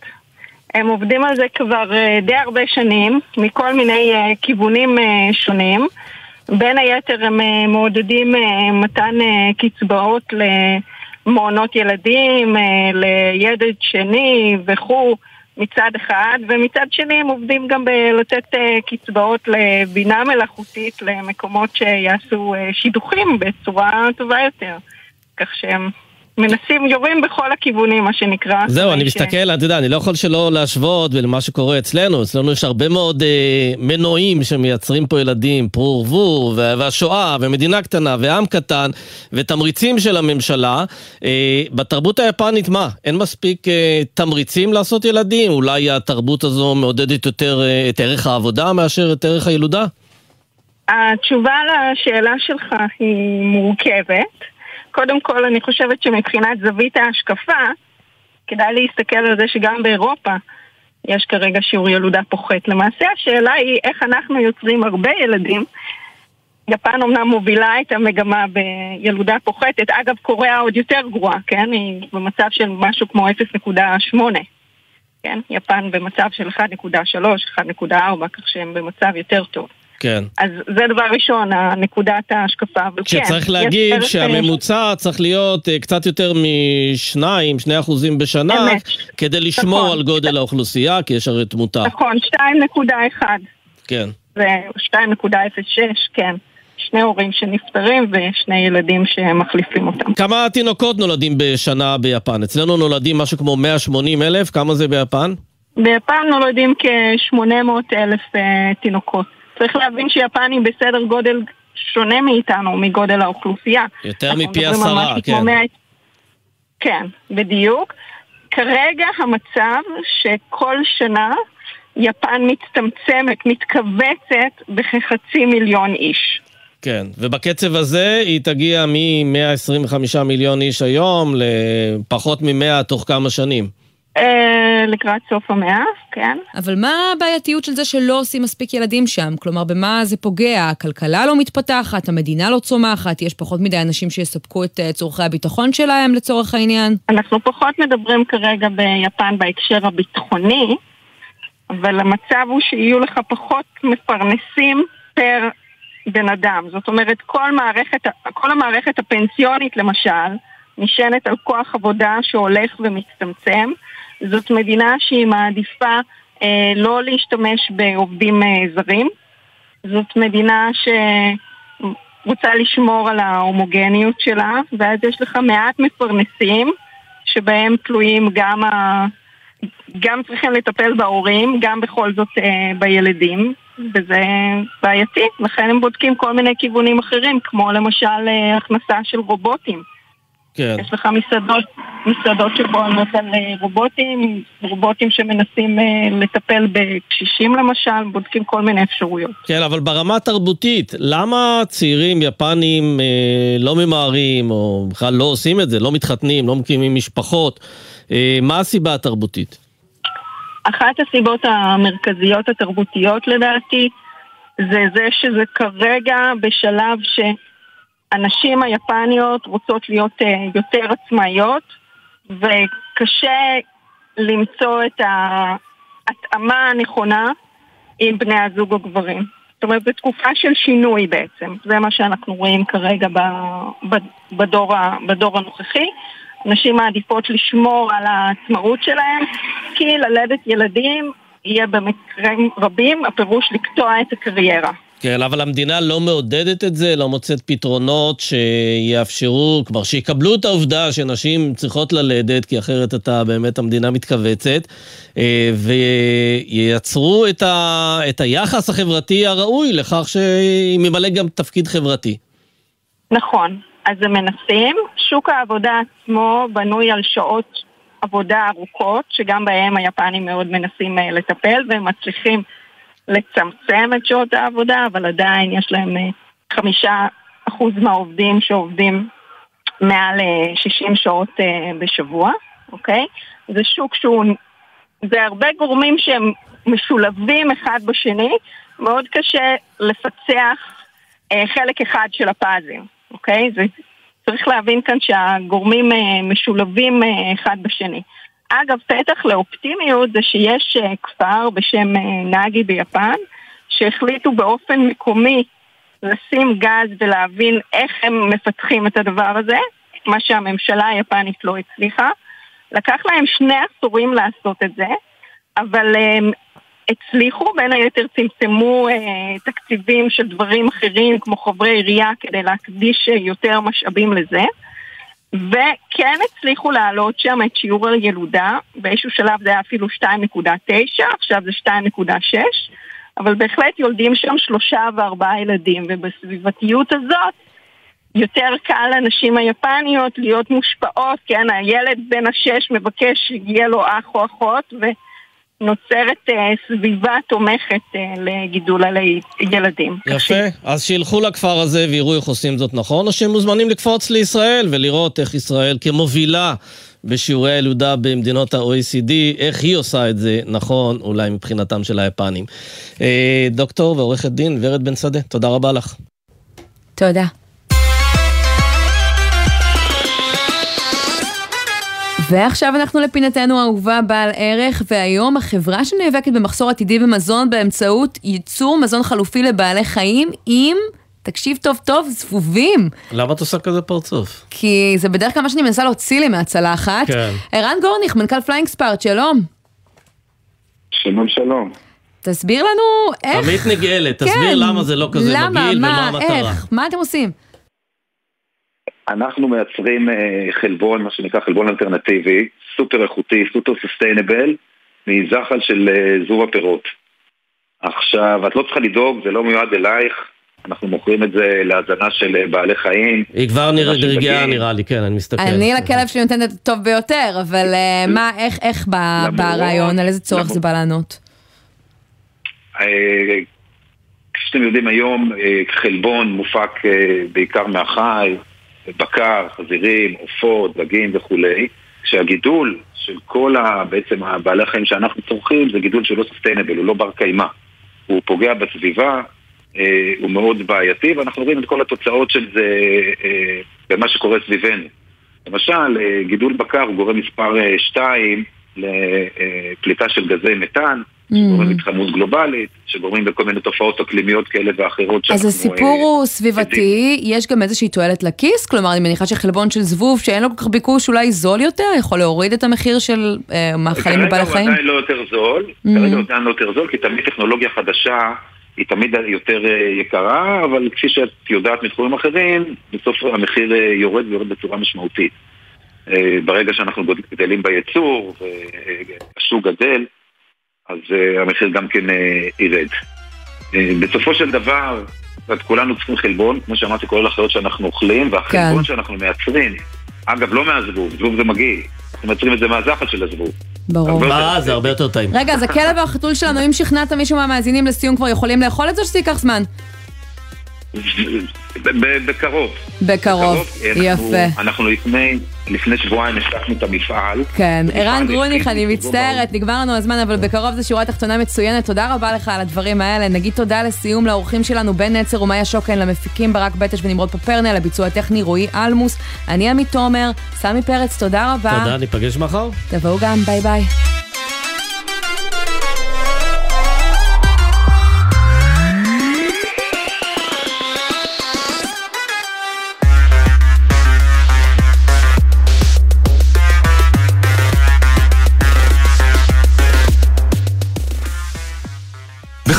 הם עובדים על זה כבר די הרבה שנים, מכל מיני כיוונים שונים. בין היתר הם אה, מעודדים אה, מתן אה, קצבאות למעונות ילדים, לילד שני וכו' מצד אחד, ומצד שני הם עובדים גם בלתת קצבאות לבינה מלאכותית למקומות שיעשו שידוכים בצורה טובה יותר. כך שהם מנסים, יורים בכל הכיוונים, מה שנקרא. זהו, אני ש... מסתכל, אתה יודע, אני לא יכול שלא להשוות למה שקורה אצלנו. אצלנו יש הרבה מאוד אה, מנועים שמייצרים פה ילדים, פרו ורבו, והשואה, ומדינה קטנה, ועם קטן, ותמריצים של הממשלה. אה, בתרבות היפנית, מה? אין מספיק אה, תמריצים לעשות ילדים? אולי התרבות הזו מעודדת יותר אה, את ערך העבודה מאשר את ערך הילודה? התשובה לשאלה שלך היא מורכבת. קודם כל, אני חושבת שמבחינת זווית ההשקפה, כדאי להסתכל על זה שגם באירופה יש כרגע שיעור ילודה פוחת. למעשה השאלה היא איך אנחנו יוצרים הרבה ילדים. יפן אומנם מובילה את המגמה בילודה פוחתת, אגב קוריאה עוד יותר גרועה, כן? היא במצב של משהו כמו 0.8, כן? יפן במצב של 1.3, 1.4, כך שהם במצב יותר טוב. כן. אז זה דבר ראשון, נקודת ההשקפה. כן, שצריך להגיד שהממוצע צריך להיות uh, קצת יותר משניים, שני אחוזים בשנה, אמת. כדי לשמור נכון. על גודל האוכלוסייה, כי יש הרי תמותה. נכון, 2.1. כן. ו 2.06, כן. שני הורים שנפטרים ושני ילדים שמחליפים אותם. כמה תינוקות נולדים בשנה ביפן? אצלנו נולדים משהו כמו 180 אלף, כמה זה ביפן? ביפן נולדים כ-800 אלף uh, תינוקות. צריך להבין שיפנים בסדר גודל שונה מאיתנו, מגודל האוכלוסייה. יותר מפי עשרה, כן. מאה... כן, בדיוק. כרגע המצב שכל שנה יפן מצטמצמת, מתכווצת בכחצי מיליון איש. כן, ובקצב הזה היא תגיע מ-125 מיליון איש היום לפחות מ-100 תוך כמה שנים. אה, לקראת סוף המאה, כן. אבל מה הבעייתיות של זה שלא עושים מספיק ילדים שם? כלומר, במה זה פוגע? הכלכלה לא מתפתחת, המדינה לא צומחת, יש פחות מדי אנשים שיספקו את אה, צורכי הביטחון שלהם לצורך העניין? אנחנו פחות מדברים כרגע ביפן בהקשר הביטחוני, אבל המצב הוא שיהיו לך פחות מפרנסים פר בן אדם. זאת אומרת, כל, מערכת, כל המערכת הפנסיונית למשל, נשענת על כוח עבודה שהולך ומצטמצם. זאת מדינה שהיא מעדיפה אה, לא להשתמש בעובדים אה, זרים. זאת מדינה שרוצה לשמור על ההומוגניות שלה, ואז יש לך מעט מפרנסים שבהם תלויים גם, ה... גם צריכים לטפל בהורים, גם בכל זאת אה, בילדים, וזה בעייתי. לכן הם בודקים כל מיני כיוונים אחרים, כמו למשל אה, הכנסה של רובוטים. כן. יש לך מסעדות, מסעדות שפועלות על אה, רובוטים, רובוטים שמנסים אה, לטפל בקשישים למשל, בודקים כל מיני אפשרויות. כן, אבל ברמה התרבותית, למה צעירים יפנים אה, לא ממהרים, או בכלל לא עושים את זה, לא מתחתנים, לא מקימים משפחות? אה, מה הסיבה התרבותית? אחת הסיבות המרכזיות התרבותיות לדעתי, זה זה שזה כרגע בשלב ש... הנשים היפניות רוצות להיות uh, יותר עצמאיות וקשה למצוא את ההתאמה הנכונה עם בני הזוג הגברים. זאת אומרת, זו תקופה של שינוי בעצם. זה מה שאנחנו רואים כרגע בדור, בדור הנוכחי. נשים מעדיפות לשמור על העצמאות שלהן, כי ללדת ילדים יהיה במקרים רבים הפירוש לקטוע את הקריירה. כן, אבל המדינה לא מעודדת את זה, לא מוצאת פתרונות שיאפשרו, כלומר, שיקבלו את העובדה שנשים צריכות ללדת, כי אחרת אתה באמת, המדינה מתכווצת, אה, וייצרו את, ה, את היחס החברתי הראוי לכך שהיא ממלא גם תפקיד חברתי. נכון, אז הם מנסים. שוק העבודה עצמו בנוי על שעות עבודה ארוכות, שגם בהם היפנים מאוד מנסים אה, לטפל, והם מצליחים לצמצם את שעות העבודה, אבל עדיין יש להם אה, חמישה אחוז מהעובדים שעובדים מעל 60 שעות בשבוע, אוקיי? זה שוק שהוא זה הרבה גורמים שהם משולבים אחד בשני, מאוד קשה לפצח אה, חלק אחד של הפאזל, אוקיי? זה, צריך להבין כאן שהגורמים אה, משולבים אה, אחד בשני. אגב, פתח לאופטימיות זה שיש אה, כפר בשם אה, נאגי ביפן, שהחליטו באופן מקומי לשים גז ולהבין איך הם מפתחים את הדבר הזה, מה שהממשלה היפנית לא הצליחה. לקח להם שני עשורים לעשות את זה, אבל הם הצליחו, בין היתר צמצמו אה, תקציבים של דברים אחרים כמו חברי עירייה כדי להקדיש יותר משאבים לזה. וכן הצליחו להעלות שם את שיעור הילודה, באיזשהו שלב זה היה אפילו 2.9, עכשיו זה 2.6, אבל בהחלט יולדים שם שלושה וארבעה ילדים, ובסביבתיות הזאת יותר קל לנשים היפניות להיות מושפעות, כן, הילד בן השש מבקש שיהיה לו אח או אחות, ונוצרת uh, סביבה תומכת uh, לגידול על ילדים. יפה, אז שילכו לכפר הזה ויראו איך עושים זאת נכון, או שהם מוזמנים לקפוץ לישראל ולראות איך ישראל כמובילה בשיעורי הילודה במדינות ה-OECD, איך היא עושה את זה נכון, אולי מבחינתם של היפנים. אה, דוקטור ועורכת דין ורד בן שדה, תודה רבה לך. תודה. ועכשיו אנחנו לפינתנו האהובה בעל ערך, והיום החברה שנאבקת במחסור עתידי במזון באמצעות ייצור מזון חלופי לבעלי חיים עם, תקשיב טוב טוב, זבובים. למה את עושה כזה פרצוף? כי זה בדרך כלל מה שאני מנסה להוציא לי מהצלחת. כן. ערן גורניך, מנכ"ל Flying Spark, שלום. שלום שלום. תסביר לנו איך... עמית נגעלת, תסביר כן. למה זה לא כזה למה? מגעיל מה? ומה המטרה. איך? מה אתם עושים? אנחנו מייצרים אה, חלבון, מה שנקרא חלבון אלטרנטיבי, סופר איכותי, super sustainable, מזחל של אה, זבוב הפירות. עכשיו, את לא צריכה לדאוג, זה לא מיועד אלייך, אנחנו מוכרים את זה להזנה של אה, בעלי חיים. היא כבר נרגעה. נראה לי, כן, אני מסתכל. אני לכלב שלי נותנת את הטוב ביותר, אבל מה, איך, איך ברעיון, על איזה צורך זה בא לענות? כפי שאתם יודעים היום, חלבון מופק בעיקר מהחי, בקר, חזירים, עופות, דגים וכולי, כשהגידול של כל ה, בעצם הבעלי החיים שאנחנו צורכים זה גידול שלא סוסטיינבל, הוא לא בר קיימא. הוא פוגע בסביבה, אה, הוא מאוד בעייתי, ואנחנו רואים את כל התוצאות של זה אה, במה שקורה סביבנו. למשל, אה, גידול בקר הוא גורם מספר 2 לפליטה של גזי מתאן, שגורם להתחממות גלובלית, שגורמים לכל מיני תופעות אקלימיות כאלה ואחרות אז הסיפור אה, הוא סביבתי, יש גם איזושהי תועלת לכיס? כלומר, אני מניחה שחלבון של זבוב שאין לו כל כך ביקוש אולי זול יותר, יכול להוריד את המחיר של אה, מאכלים לבעלי כרגע חיים? הוא עדיין לא יותר זול, Mhm. כרגע הוא עדיין לא יותר זול, כי תמיד טכנולוגיה חדשה היא תמיד יותר אה, יקרה, אבל כפי שאת יודעת מתחומים אחרים, בסוף המחיר אה, יורד ויורד בצורה משמעותית. ברגע שאנחנו גדלים בייצור והשוק גדל, אז אה, המחיר גם כן אה, ירד. אה, בסופו של דבר, את כולנו צריכים חלבון, כמו שאמרתי, כולל החיות שאנחנו אוכלים, והחלבון כן. שאנחנו מייצרים, אגב, לא מהזבוב, זבוב זה מגעיל, אנחנו מייצרים את זה מהזחל של הזבוב. ברור. מה, זה הרבה יותר טעים. רגע, אז הכלב והחתול שלנו, אם שכנעת מישהו מהמאזינים לסיום, כבר יכולים לאכול את זה או שזה ייקח זמן? בקרוב. בקרוב, אנחנו- יפה. אנחנו לפני, לפני שבועיים השקנו את המפעל. כן, ערן גרוניך, אני מצטערת, נגמר לנו הזמן, אבל בקרוב זו שורה תחתונה מצוינת. תודה רבה לך על הדברים האלה. נגיד תודה לסיום לאורחים שלנו, בן נצר ומאיה שוקן, למפיקים ברק בטש ונמרוד פפרנה, לביצוע הטכני רועי אלמוס. אני עמית תומר, סמי פרץ, תודה רבה. תודה, ניפגש מחר. תבואו גם, ביי ביי.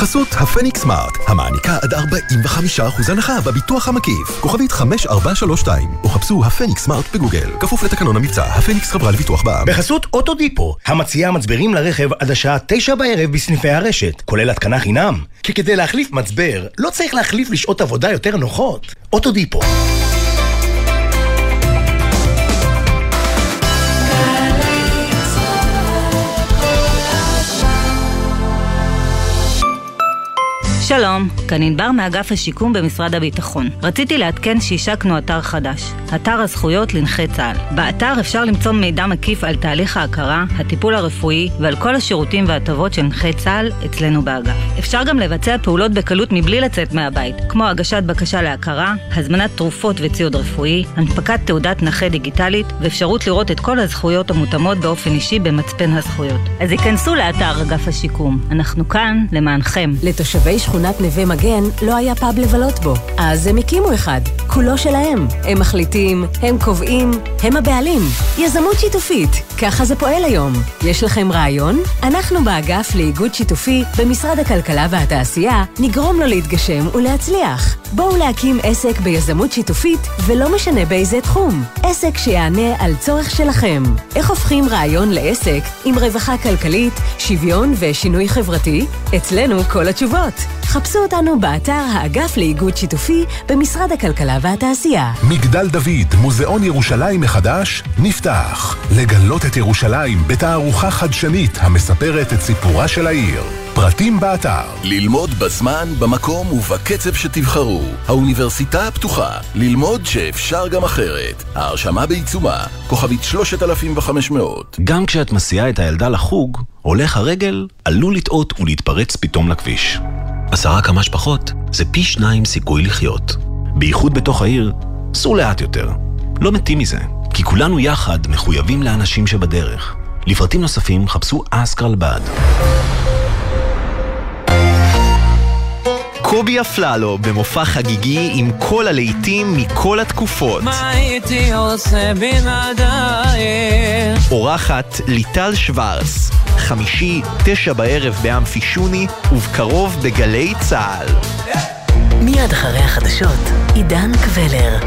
בחסות הפניקס סמארט, המעניקה עד 45% הנחה בביטוח המקיף. כוכבית 5432, או חפשו הפניקס סמארט בגוגל. כפוף לתקנון המבצע, הפניקס חברה לביטוח בע"מ. בחסות אוטודיפו, המציעה מצברים לרכב עד השעה 9 בערב בסניפי הרשת, כולל התקנה חינם. כי כדי להחליף מצבר, לא צריך להחליף לשעות עבודה יותר נוחות. אוטודיפו. שלום, כאן ענבר מאגף השיקום במשרד הביטחון. רציתי לעדכן שהשקנו אתר חדש, אתר הזכויות לנכי צה"ל. באתר אפשר למצוא מידע מקיף על תהליך ההכרה, הטיפול הרפואי ועל כל השירותים וההטבות של נכי צה"ל אצלנו באגף. אפשר גם לבצע פעולות בקלות מבלי לצאת מהבית, כמו הגשת בקשה להכרה, הזמנת תרופות וציוד רפואי, הנפקת תעודת נכה דיגיטלית ואפשרות לראות את כל הזכויות המותאמות באופן אישי במצפן הזכויות. אז היכנסו לאתר אגף השיקום, אנחנו כאן למענכם. לתושבי שכונת נווה מגן לא היה פאב לבלות בו, אז הם הקימו אחד, כולו שלהם. הם מחליטים, הם קובעים, הם הבעלים. יזמות שיתופית, ככה זה פועל היום. יש לכם רעיון? אנחנו באגף לאיגוד שיתופי במשרד הכלכלה והתעשייה נגרום לו להתגשם ולהצליח. בואו להקים עסק ביזמות שיתופית, ולא משנה באיזה תחום. עסק שיענה על צורך שלכם. איך הופכים רעיון לעסק עם רווחה כלכלית, שוויון ושינוי חברתי? אצלנו כל התשובות. חפשו אותנו באתר האגף לאיגוד שיתופי במשרד הכלכלה והתעשייה. מגדל דוד, מוזיאון ירושלים מחדש, נפתח. לגלות את ירושלים בתערוכה חדשנית המספרת את סיפורה של העיר. פרטים באתר. ללמוד בזמן, במקום ובקצב שתבחרו. האוניברסיטה הפתוחה. ללמוד שאפשר גם אחרת. ההרשמה בעיצומה. כוכבית 3500. גם כשאת מסיעה את הילדה לחוג, הולך הרגל עלול לטעות ולהתפרץ פתאום לכביש. עשרה כמה שפחות זה פי שניים סיכוי לחיות. בייחוד בתוך העיר, סעו לאט יותר. לא מתים מזה, כי כולנו יחד מחויבים לאנשים שבדרך. לפרטים נוספים חפשו אסקרלבד. קובי אפללו במופע חגיגי עם כל הלהיטים מכל התקופות. מה הייתי עושה בלעדייך? אורחת ליטל שוורס, חמישי, תשע בערב באמפי שוני, ובקרוב בגלי צה"ל. מיד אחרי החדשות, עידן קבלר.